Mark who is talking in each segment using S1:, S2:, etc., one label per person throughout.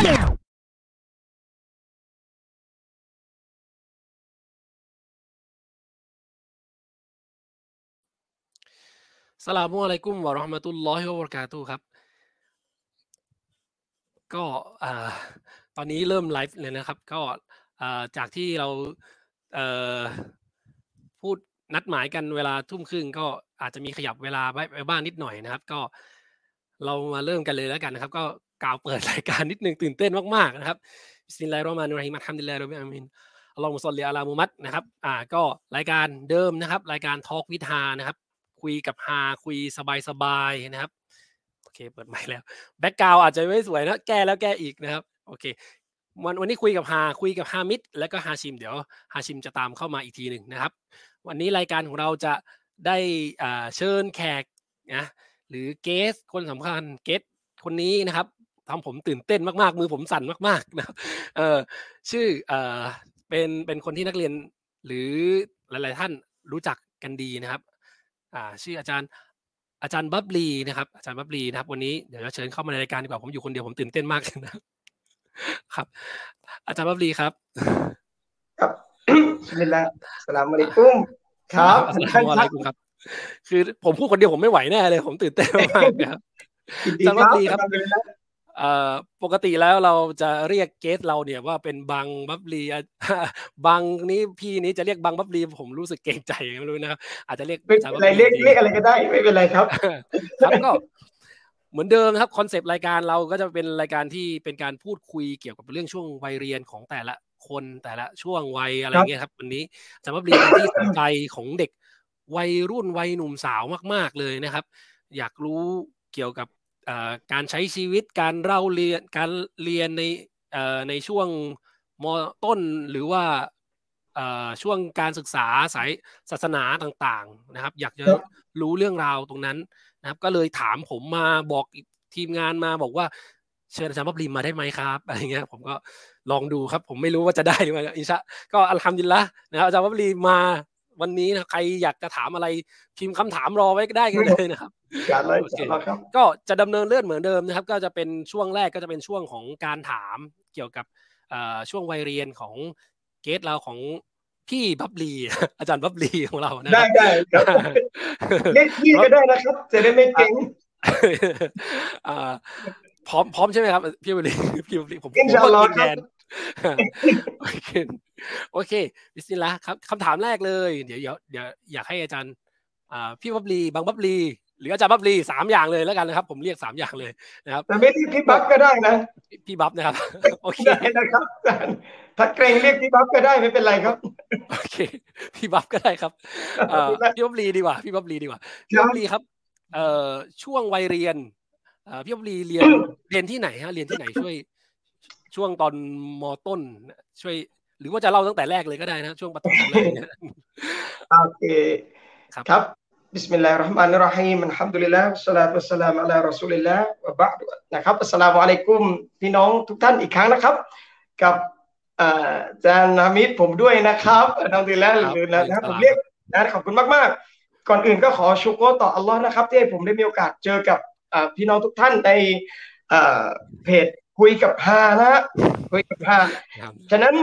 S1: สลามุอะลัยกุมวะเราะห์มะตุลลอฮิวะบะเราะกาตุครับ ก็ตอนนี้เริ่มไลฟ์เลยนะครับ ก็จากที่เราพูดนัดหมายกันเวลาทุ่มครึ่งก็อาจจะมีขยับเวลาไปบ้างนิดหน่อยนะครับ ก็เรามาเริ่มกันเลยแล้วกันนะครับ ก็ กล่าวเปิดรายการนิดนึงตื่นเต้นมากๆนะครับبسم الله الرحمن الرحيم الحمد لله رب العالمين اللهم صل على محمد นะครับอ่าก็รายการเดิมนะครับ รายการ talk with ฮานะครับ คุยกับฮาคุยสบายๆนะครับโอเคเปิดไมค์แล้ว background อาจจะไม่สวยนะแก้แล้วแก้อีกนะครับโอเควันวันนี้คุยกับฮาคุยกับฮามิดแล้วก็ฮาชิม เดี๋ยวฮาชิมจะตามเข้ามาอีกทีหนึ่งนะครับ วันนี้รายการของเราจะได้อ่าเชิญแขกนะหรือเกสคนสำคัญเกสคนนี้นะครับ ทำผมตื่นเต้นมากๆ มือผมสั่นมากๆนะครับเออชื่อเอ่อเป็นเป็นคนที่นักเรียนหรือหลาย ๆ ท่านรู้จักกันดีนะครับอ่าชื่ออาจารย์อาจารย์บับลีนะครับอาจารย์บับลีนะครับ วันนี้เดี๋ยวจะเชิญเข้ามาในรายการดีกว่าผมอยู่คนเดียวผมตื่นเต้นมากนะครับครับอาจารย์บับลีครับ
S2: ครับبسم الله سلام عليكم ครับ
S1: السلام عليكمครับ คือผมพูดคนเดียวผมไม่ไหวแน่เลย ผมตื่นเต้นมากๆนะครับ
S2: ยินดี
S1: อาจารย์
S2: ค
S1: บั
S2: รั
S1: บบลีครับ
S2: الحمد لله
S1: เอ่อปกติแล้วเราจะเรียก guest เราเนี่ยว่าเป็นบังบับลีอะบังนี้พี่นี้จะเรียกบังบับลีผมรู้สึกเกรงใจไม่รู้นะครับอาจจะเรียก
S2: ไม่
S1: อาจารย์
S2: เป็น
S1: บับ
S2: ไร
S1: ลี
S2: เรียก
S1: ดี
S2: เรียกอะไรก็ได้ไม่เป็นไรครับ
S1: ครับก็เหมือนเดิมนะครับคอนเซปต์รายการเราก็จะเป็นรายการที่เป็นการพูดคุยเกี่ยวกับเรื่องช่วงวัยเรียนของแต่ละคนแต่ละช่วงวัยอะไร
S2: ครับ
S1: เงี้ยครับ วันนี้อาจารย์บับลีเป็นที่สนใจของเด็กวัยรุ่นวัยหนุ่มสาวมาก ๆเลยนะครับ อยากรู้เกี่ยวกับเอ่อ การใช้ชีวิตการเล่าเรียนการเรียนในในช่วงมต้นหรือว่าช่วงการศึกษาสายศาสนาต่างๆนะครับ อยากจะ
S2: รู้
S1: เรื่องราวตรงนั้นนะครับ ก็เลยถามผมมาบอกทีมงานมาบอกว่าเชิญอาจารย์บับลีมาได้ไหมครับอะไรเงี้ยผมก็ลองดูครับ ผมไม่รู้ว่าจะได้หรือไม่อินชาก็อัลฮัมดุลิลละนะครับอาจารย์บับลีมา วันนี้นะใครอยากจะถามอะไรพิมพ์คำถามรอไว้ก็ได้กันเลยนะครับ
S2: การเลย
S1: โอเค
S2: ครับ
S1: ก็จะดำเนินเรื่องเหมือนเดิมนะครับ ก็จะเป็นช่วงแรกก็จะเป็นช่วงของการถามเกี่ยวกับเอ่อช่วงวัยเรียนของเกสเราของพี่บับลี อาจารย์บับลีของเรานะค
S2: ได้
S1: รับ
S2: ได้ครับเรียกพี่ก็ได้นะครับจะได้ไม่เก่ง
S1: อ่าพร้อมพร้อมใช่ไหมครับพี่บับลีพี่บับลีผม
S2: إن شاء الله
S1: ผมก็กินแทน โอเคโอเคبسم الله ครับคำถามแรกเลย เดี๋ยวเดี๋ยวเดี๋ยวอยากให้อาจารย์อ่าพี่บับลีบางบับลีหรืออาจารย์บับลีสามอย่างเลยแล้วกันนะครับ ผมเรียกสามอย่างเลยนะครับ
S2: แต่ไม่เรียกพี่บัฟก็ได้นะ
S1: พี่พี่บับนะครับ โอเค
S2: ได้นะครับถ้าเกรงเรียกพี่บัฟก็ได้ไม่เป็นไรครับ
S1: โอเค พี่บับก็ได้ครับเอ่อพี่บับลีดีกว่า พี่บับลีดีกว่าพี่
S2: ครับ
S1: บับลีครับเอ่อช่วงวัยเรียนเอ่อพี่บับลีเรียนเรียนที่ไหนฮะเรียนที่ไหนช่วย ช่วงตอนมต้นช่วย หรือว่าจะเล่าตั้งแต่แรกเลยก็ได้นะช่วงประถมอะไรอย่างเงี้ย
S2: โอเค
S1: ครับ
S2: ครับبسم الله الرحمن الرحيم الحمد لله والصلاة والسلام على رسول الله وبعد นะครับ السلام عليكم พี่น้องทุกท่านอีกครั้งนะครับ กับเอ่ออาจารย์นามิดผมด้วยนะครับอัลฮัมดุลิลลาห์
S1: ครับ
S2: หรือนะครับ
S1: ครับ
S2: ผมเรียกนะขอบคุณมากๆ ก่อนอื่นก็ขอชุกโกรต่ออัลลอฮ์นะครับ ที่ให้ผมได้มีโอกาสเจอกับเอ่อพี่น้องทุกท่านในเอ่อเพจ คุยกับฮานะฮะคุยกับฮา
S1: ครับ
S2: ฉะนั้น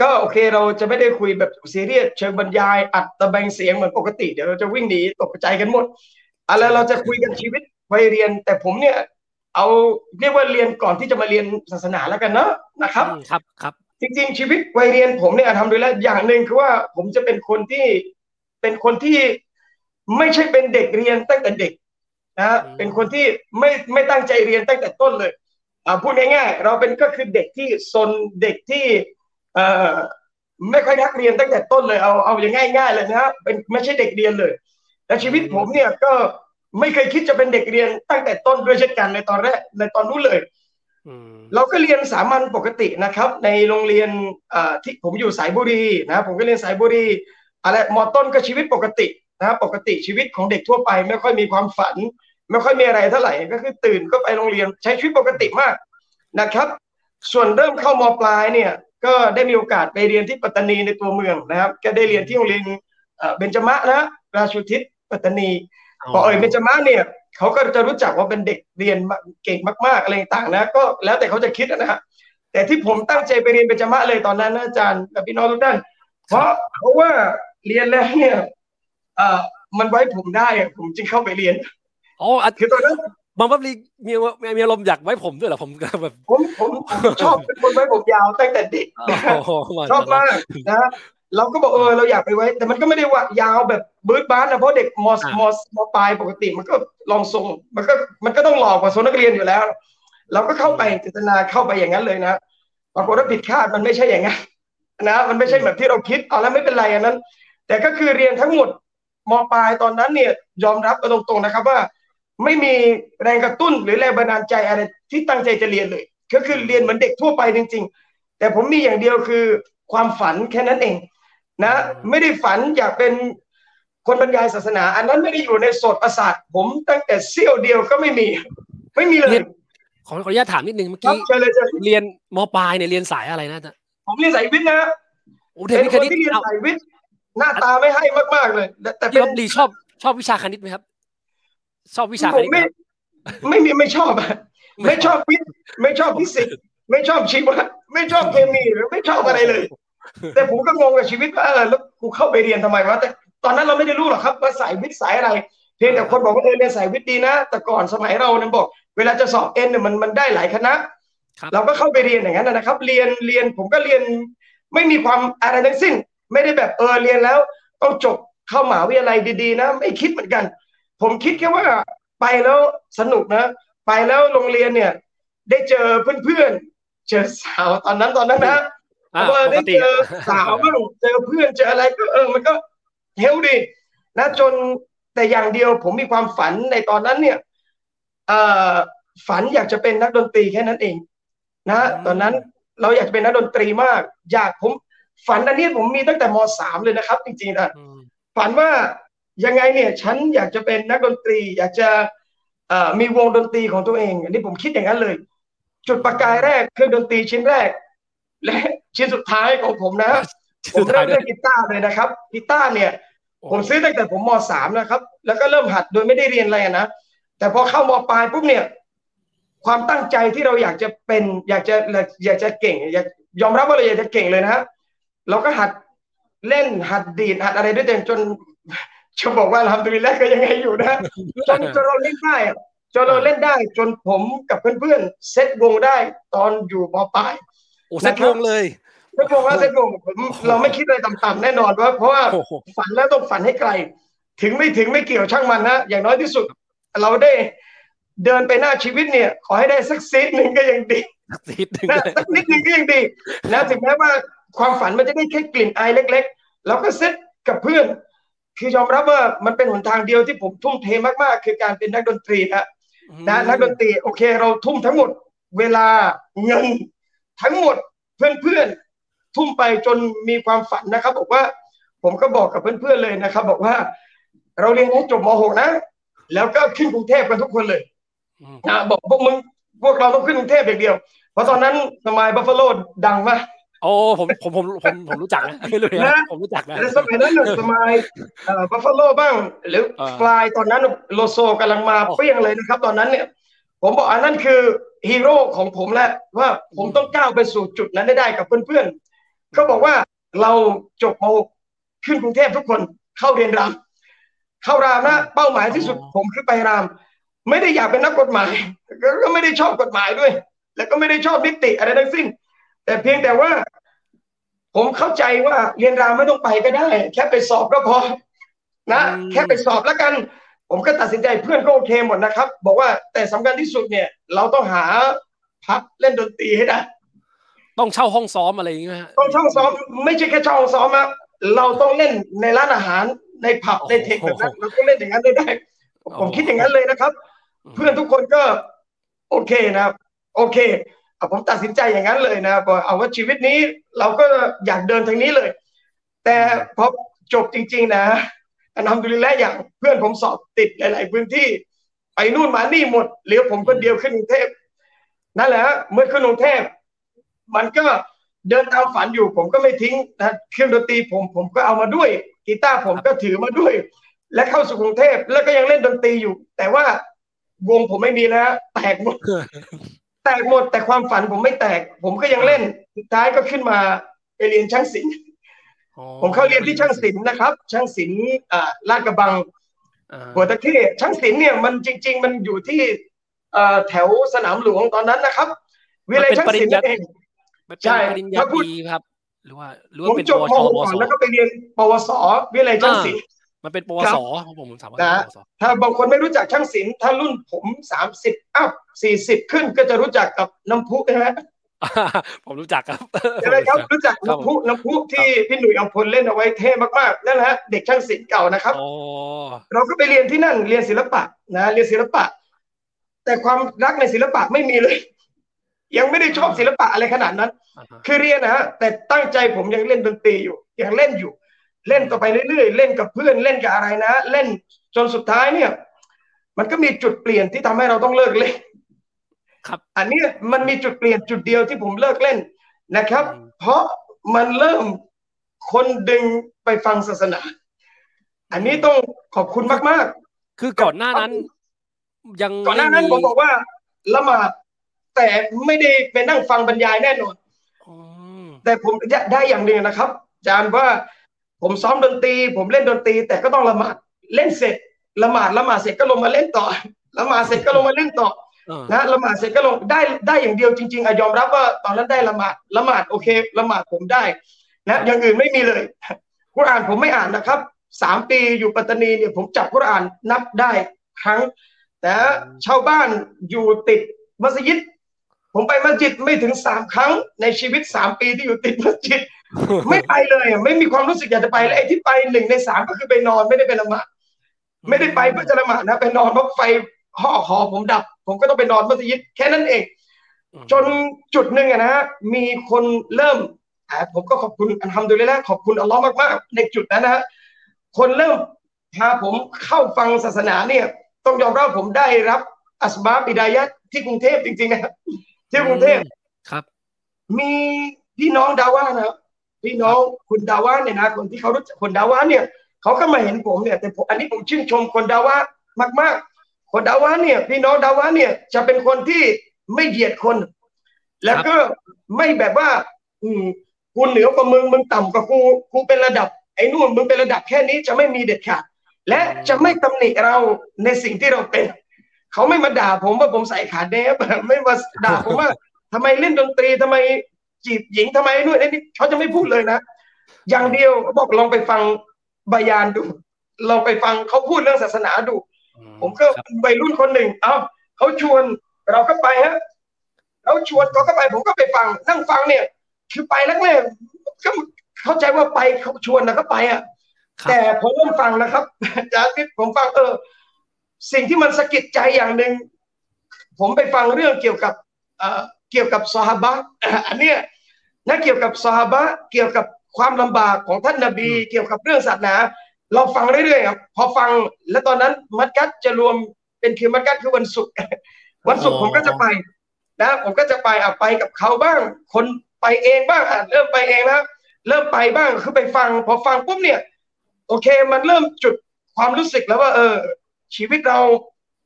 S2: ก็โอเคเราจะไม่ได้คุยแบบซีเรียสเชิงบรรยายอัดตะแบงเสียงเหมือนปกติเดี๋ยวเราจะวิ่งหนีตกใจกันหมดอะไรเราจะคุยกันชีวิตวัยเรียน แต่ผมเนี่ย เอาเรียกว่าเรียนก่อนที่จะมาเรียนศาสนาแล้วกันเนาะนะครับ
S1: อืมครับครับ
S2: จริง ๆ ชีวิตวัยเรียนผมเนี่ยทำโดยแล้วอย่างหนึ่งคือว่าผมจะเป็นคนที่เป็นคนที่ไม่ใช่เป็นเด็กเรียนตั้งแต่เด็กนะฮะ
S1: อืม
S2: เป็นคนที่ไม่ไม่ตั้งใจเรียนตั้งแต่ต้นเลยอ่า พูดง่ายๆเราเป็นก็คือเด็กที่ซนเด็กที่เอ่อไม่ค่อยรักเรียนตั้งแต่ต้นเลยเอาเอาอย่างง่าย ๆ เลยนะฮะเป็นไม่ใช่เด็กเรียนเลยและชีวิตผมเนี่ยก็ไม่เคยคิดจะเป็นเด็กเรียนตั้งแต่ต้นด้วยเช่นกันในตอนแรกในตอนนู้นเลย
S1: อืม
S2: เราก็เรียนสามัญปกตินะครับ ในโรงเรียนเอ่อที่ผมอยู่สายบุรีนะผมก็เรียนสายบุรีอะไรมอต้นก็ชีวิตปกตินะครับปกติชีวิตของเด็กทั่วไปไม่ค่อยมีความฝัน ไม่ค่อยมีอะไรเท่าไหร่ก็คือตื่นก็ไปโรงเรียนใช้ชีวิตปกติมากนะครับ ส่วนเริ่มเข้ามปลายเนี่ยก็ได้มีโอกาสไปเรียนที่ปัตตานีในตัวเมืองนะครับ ก็ได้เรียนที่โรงเรียนเอ่อเบญจมะนะราชุทิศปัตตานีพอเอ่ยเบญจมาศเนี่ยเขาก็จะรู้จักว่าเป็นเด็กเรียนเก่งมากๆอะไรต่างๆนะก็แล้วแต่เขาจะคิดนะฮะแต่ที่ผมตั้งใจไปเรียนเป็นจมะเลยตอนนั้นนะอาจารย์กับพี่น้องทุกท่านเพราะเพราะว่าเรียนแล้วเนี่ยเอ่อมันไว้ผมได้อะผมจึงเข้าไปเรียน
S1: อ๋ออะ
S2: คือตอนนั้น
S1: บางบับลีมีมีมีอารมณ์อยากไว้ผมด้วยเหรอผมก็แบบ
S2: ผมผมผมชอบเป็นคนไว้ผมยาวตั้งแต่เด็กนะ
S1: โอ้โห
S2: ชอบมากนะเราก็บอกเออเราอยากไปไว้ แต่มันก็ไม่ได้ว่ายาวแบบบืดบ้านนะเพราะเด็กมอมอมปลายปกติมันก็ลองทรงมันก็มันก็ต้องหลอกกว่าโซนนักเรียนอยู่แล้ว เราก็เข้าไปเจตนาเข้าไปอย่างนั้นเลยนะปรากฏว่าผิดคาดมันไม่ใช่อย่างนั้นนะมันไม่ใช่แบบที่เราคิดเอาแล้วไม่เป็นไรอันนั้น แต่ก็คือเรียนทั้งหมดมปลายตอนนั้นเนี่ยยอมรับกันตรงๆนะครับว่า ไม่มีแรงกระตุ้นหรือแรงบันดาลใจอะไรที่ตั้งใจจะเรียนเลย ก็คือเรียนเหมือนเด็กทั่วไปจริง ๆ แต่ผมมีอย่างเดียวคือความฝันแค่นั้นเอง นะ ไม่ได้ฝันอยากเป็นคนบรรยายศาสนา อันนั้นไม่ได้อยู่ในโสดประสาทผมตั้งแต่เสี้ยวเดียวก็ไม่มี ไม่มีเลย
S1: ขอขออนุญาตถามนิดนึงเมื่อ
S2: ครับ
S1: กี้
S2: เชิญเลยเชิญ
S1: เรียนมปลายเนี่ยเรียนสายอะไรนะจ๊ะ
S2: ผมเรียนสายวิทย์นะ
S1: โอ้เท
S2: เป็น
S1: นิค
S2: คน
S1: ณิต
S2: ที่เรียน
S1: เอา
S2: สายวิทย์หน้าตาไม่ให้มากๆเลย แต่แต่เป็
S1: พี่
S2: น
S1: บับลีชอบชอบวิชาคณิตไหมครับ ชอบวิชา
S2: ผ
S1: ค
S2: ม
S1: ณิตไหม
S2: ไม่
S1: ครับ
S2: ไม่มีไม่ชอบอะไม่ชอบวิทย์ไม่ชอบฟิสิกส์ไม่ชอบชีวะไม่ชอบเคมีหรือไม่ชอบอะไรเลย แต่ผมก็งงกับชีวิตว่าเออแล้วกูเข้าไปเรียนทำไมวะแต่ตอนนั้นเราไม่ได้รู้หรอกครับว่าสายวิทย์สายอะไรเพียงแต่คนบอกว่าเออเรียนสายวิทย์ดีนะ แต่ก่อนสมัยเราเนี่ยบอก เวลาจะสอบเอ็นเนี่ยมันมันได้หลายคณะ
S1: ครับ
S2: เราก็เข้าไปเรียนอย่างนั้นนะครับ เรียนเรียนผมก็เรียน ไม่มีความอะไรทั้งสิ้น ไม่ได้แบบเออเรียนแล้ว ต้องจบเข้ามหาวิทยาลัยดีๆ นะ ไม่คิดเหมือนกัน ผมคิดแค่ว่าไปแล้วสนุกนะ ไปแล้วโรงเรียนเนี่ย ได้เจอเพื่อนๆ เจอสาวตอนนั้นตอนนั้นนะ
S1: อ่า
S2: ว่า
S1: ป
S2: ได้
S1: กติ
S2: เจอสาวบ้างเจอเพื่อนเจออะไรก็เออมันก็เฮลดีนะจนแต่อย่างเดียวผมมีความฝันในตอนนั้นเนี่ยเอ่อฝันอยากจะเป็นนักดนตรีแค่นั้นเอง นะ ตอนนั้นเราอยากจะเป็นนักดนตรีมาก อยากผมฝันอันนี้ผมมีตั้งแต่มสามเลยนะครับ จริงๆนะ
S1: อืม
S2: ฝันว่า ยังไงเนี่ยฉันอยากจะเป็นนักดนตรี อยากจะเอ่อมีวงดนตรีของตัวเอง อันนี้ผมคิดอย่างนั้นเลย จุดประกายแรกเครื่องดนตรีชิ้นแรก และชิ้นสุดท้ายของผมนะผมเริ่มเล่นกีตาร์เลยนะครับกีตาร์เนี่ย ผมซื้อตั้งแต่ผมมสามนะครับ แล้วก็เริ่มหัดโดยไม่ได้เรียนอะไรนะแต่พอเข้ามปลายปุ๊บเนี่ย ความตั้งใจที่เราอยากจะเป็น อยากจะอยากจะเก่ง อยากยอมรับว่าเราอยากจะเก่งเลยนะฮะเราก็หัดเล่นหัดดีดหัดอะไรด้วยตัวเองจน จะบอกว่าทำตัวนี้แรกก็ยังไงอยู่นะจนจนเราเล่นได้อะจนเราเล่นได้ จนผมกับเพื่อนๆเซตวงได้ตอนอยู่มปลาย
S1: โอ้เซ็ตวงเลย
S2: เซตวงว่าเซตวงผมเราไม่คิดอะไรต่ำๆแน่นอนว่าเพราะว่า
S1: โอ้โห
S2: ฝันแล้วต้องฝันให้ไกล ถึงไม่ถึงไม่เกี่ยวช่างมันนะอย่างน้อยที่สุด เราได้เดินไปหน้าชีวิตเนี่ย ขอให้ได้สักซีดหนึ่งก็ยังดี
S1: นิดหนึ่ง
S2: นะ
S1: เลย
S2: สักนิดหนึ่งก็ยังดีนะถึงแม้ว่าความฝันมันจะได้แค่กลิ่นอายเล็กๆเราก็เซตกับเพื่อน คือยอมรับว่ามันเป็นหนทางเดียวที่ผมทุ่มเทมากๆ คือการเป็นนักดนตรีนะนะนักดนตรีโอเค เราทุ่มทั้งหมด เวลาเงินทั้งหมดเพื่อนๆ ทุ่มไปจนมีความฝันนะครับ บอกว่า ผมก็บอกกับเพื่อนๆเลยนะครับ บอกว่า เราเรียนให้จบม .6 นะ แล้วก็ขึ้นกรุงเทพกันทุกคนเลย
S1: อืม
S2: นะบอกพวกมึงพวกเราต้องขึ้นกรุงเทพอย่างเดียว เพราะตอนนั้นสมัยบัฟฟาโลดังมาก
S1: โอ้ผมผมผมผมผมรู้จักนะไม่รู้
S2: นะ
S1: นะผมรู้จักนะ
S2: และสมัยนั้นน่ะสมัยบัฟฟาโลบ้าง หรือ
S1: อ่า
S2: ฟลายตอนนั้นโลโซกำลังมา
S1: โอ้
S2: เปรี้ยงเลยนะครับ ตอนนั้นเนี่ย ผมบอกอันนั้นคือฮีโร่ของผมแล้วว่าผมต้องก้าวไปสู่จุดนั้นได้ได้กับเพื่อนๆก็บอกว่าเราจบมาขึ้นกรุงเทพทุกคนเข้าเรียนราม เข้ารามนะเป้าหมายที่สุดผมคือไปราม ไม่ได้อยากเป็นนักกฎหมาย ก็ก็ไม่ได้ชอบกฎหมายด้วย แล้วก็ไม่ได้ชอบนิติอะไรทั้งสิ้น แต่เพียงแต่ว่า ผมเข้าใจว่าเรียนรามไม่ต้องไปก็ได้ แค่ไปสอบก็พอ นะ
S1: อืม
S2: แค่ไปสอบแล้วกัน ผมก็ตัดสินใจเพื่อนก็โอเคหมดนะครับ บอกว่าแต่สำคัญที่สุดเนี่ย เราต้องหาพักเล่นดนตรีให้ได้
S1: ต้องเช่าห้องซ้อมอะไรอย่างเงี้ยฮะ
S2: ต้องช่องซ้อม ไม่ใช่แค่ช่องซ้อมอะเราต้องเล่นในร้านอาหารในผับในเทคแบบนั้นเราต้องเล่นอย่างนั้นได้ได้ผมคิดอย่างนั้นเลยนะครับ เพื่อนทุกคนก็ โอเคนะครับ โอเคอะ ผมตัดสินใจอย่างนั้นเลยนะบอกเอาว่าชีวิตนี้เราก็อยากเดินทางนี้เลย แต่พอจบจริง ๆ นะอันทำดุลิลละอย่างเพื่อนผมสอบติดหลาย ๆ พื้นที่ไปนู่นมานี่หมดเหลือผมคนเดียวขึ้นกรุงเทพนั่นแหละฮะเมื่อขึ้นกรุงเทพมันก็เดินตามฝันอยู่ ผมก็ไม่ทิ้งนะเครื่องดนตรีผมผมก็เอามาด้วยกีตาร์ผมก็ถือมาด้วย และเข้าสู่กรุงเทพแล้วก็ยังเล่นดนตรีอยู่ แต่ว่าวงผมไม่มีแล้วแตกหมด แแตกหมดแต่ความฝันผมไม่แตก ผมก็ยังเล่นสุดท้ายก็ขึ้นมาไปเรียนช่างศิลป์
S1: อ๋อ
S2: ผมเข้าเรียนที่ช่างศิลป์นะครับ ช่างศิลป์อ่าลาดกระบัง
S1: อ่า
S2: หัวตะเข้ช่างศิลป์เนี่ยมันจริง ๆ มันอยู่ที่เอ่อแถวสนามหลวงตอนนั้นนะครับวิเลยช่างศิลป์นั่นเอง
S1: มัน
S2: ใช่
S1: เป็นปริญญา
S2: ถ้าพูด
S1: ตรีครับหรือว่าหรือ
S2: ผ
S1: ว่ามเป็น
S2: จบ
S1: ปว
S2: ม
S1: ช
S2: .6
S1: ปว
S2: ก่อน
S1: ส
S2: แล้วก็ไปเรียนปวสวิเลยช่างศิลป์
S1: มันเป็นปว
S2: ครับ
S1: สผมผมถามว่า
S2: นะ
S1: ปวส
S2: ถ้าบางคนไม่รู้จักช่างศิลป์ถ้ารุ่นผมสามสิบอัพสี่สิบขึ้นก็จะรู้จักกับน้ำพุนะฮะ
S1: ผมรู้จักครับ
S2: ใช่ไหมครับรู้จัก
S1: ครับ
S2: น้ำพุน้ำพุที่พี่หนุ่ยอัมพลเล่นเอาไว้เท่มากๆนั่นแหละฮะเด็กช่างศิลป์เก่านะครับ
S1: อ๋อ
S2: เราก็ไปเรียนที่นั่นเรียนศิลปะนะเรียนศิลปะ แต่ความรักในศิลปะไม่มีเลย ยังไม่ได้ชอบศิลปะอะไรขนาดนั้น
S1: อ่าฮะ
S2: คือเรียนนะฮะแต่ตั้งใจผมยังเล่นดนตรีอยู่ยังเล่นอยู่ เล่นต่อไปเรื่อยๆ เล่นกับเพื่อนเล่นกับอะไรนะ เล่นจนสุดท้ายเนี่ย มันก็มีจุดเปลี่ยนที่ทำให้เราต้องเลิกเล่น
S1: ครับ
S2: อันเนี้ยมันมีจุดเปลี่ยนจุดเดียวที่ผมเลิกเล่นนะครับ
S1: อืม
S2: เพราะมันเริ่มคนดึงไปฟังศาสนา อันนี้ต้องขอบคุณมาก
S1: คือก่อนหน้านั้น ยัง
S2: ๆก่อนหน้านั้น
S1: ไผ
S2: มบอกว่าละหมาดแต่ไม่ได้ไปนั่งฟังบรรยายแน่นอน
S1: อืม
S2: แต่ผมจะได้อย่างหนึ่งนะครับอาจารย์ว่า ผมซ้อมดนตรี ผมเล่นดนตรี แต่ก็ต้องละหมาดเล่นเสร็จละหมาดละหมาดเสร็จก็ลงมาเล่นต่อละหมาดเสร็จก็ลงมาเล่นต่อ
S1: เออ
S2: นะละหมาดเสร็จก็ลงได้ได้อย่างเดียวจริงๆอะยอมรับว่าตอนนั้นได้ละหมาดละหมาดโอเคละหมาดผมได้นะอย่างอื่นไม่มีเลยกุรอานผมไม่อ่านนะครับสามปีอยู่ปัตตานีเนี่ยผมจับกุรอานนับได้ครั้ง แต่ชาวบ้านอยู่ติดมัสยิด ผมไปมัสยิดไม่ถึงสามครั้งในชีวิตสามปีที่อยู่ติดมัสยิดไม่ไปเลยอะไม่มีความรู้สึกอยากจะไปเลยไอ้ที่ไปหนึ่งในสามก็คือไปนอนไม่ได้ไปละหมาดไม่ได้ไปเพื่อจะละหมาดนะไปนอนเพราะไฟห่อหอผมดับ ผมก็ต้องไปนอนมัสยิดแค่นั้นเอง จนจุดหนึ่งอะนะมีคนเริ่มอ่าผมก็ขอบคุณอันทำดูเลยละขอบคุณอัลลอฮ์มากๆ ในจุดนั้นนะฮะคนเริ่มพาผมเข้าฟังศาสนาเนี่ย ต้องยอมรับผมได้รับอัสบาบิดายะห์ที่กรุงเทพจริงๆนะครับ ที่กรุงเทพ
S1: ครับ
S2: มีพี่น้องดาว่านะพี่น้องคุณดาว่าเนี่ยนะคนที่เขารู้จักคนดาว่าเนี่ยเขาก็มาเห็นผมเนี่ยแต่ผมอันนี้ผมชื่นชมคนดาว่ามาก ๆ คนดาว่าเนี่ยพี่น้องดาว่าเนี่ยจะเป็นคนที่ไม่เหยียดคน แล้วก็ไม่แบบว่า อืมกูเหนือกว่ามึงมึงต่ำกว่ากูกูเป็นระดับไอ้นู่นมึงเป็นระดับแค่นี้จะไม่มีเด็ดขาดและจะไม่ตำหนิเราในสิ่งที่เราเป็น เขาไม่มาด่าผมว่าผมใส่ขาเดฟไม่มาด่าผมว่าทำไมเล่นดนตรีทำไมจีบหญิงทำไมนู่นไอ้นี่เขาจะไม่พูดเลยนะอย่างเดียวบอกลองไปฟังบายานดูลองไปฟังเขาพูดเรื่องศาสนาดู ผมก็
S1: ครับ
S2: เป็นวัยรุ่นคนหนึ่ง เอ้าเขาชวนเราก็ไปฮะเขาชวนเขาก็ไป ผมก็ไปฟัง นั่งฟังเนี่ย คือไปแล้วเนี่ยก็เข้าใจว่าไปเขาชวนนะก็ไปอะ
S1: ครับ
S2: แต่ผมเริ่มฟังนะครับอาจารย์ที่ผมฟังเออ สิ่งที่มันสะกิดใจอย่างหนึ่งผมไปฟังเรื่องเกี่ยวกับเอ่อเกี่ยวกับซอฮาบะห์อันเนี้ยนะเกี่ยวกับซอฮาบะห์เกี่ยวกับความลำบากของท่านนบี เกี่ยวกับเรื่องศาสนา เราฟังเรื่อยๆครับพอฟังแล้วตอนนั้นมัดกัดจะรวมเป็นคือมัดกัดคือวันศุกร์วันศุกร์ผมก็จะไปนะผมก็จะไปอะไปกับเขาบ้าง คนไปเองบ้างอะเริ่มไปเองแล้วเริ่มไปบ้างคือไปฟัง พอฟังปุ๊บเนี่ย โอเค มันเริ่มจุดความรู้สึกแล้วว่า เออ ชีวิตเรา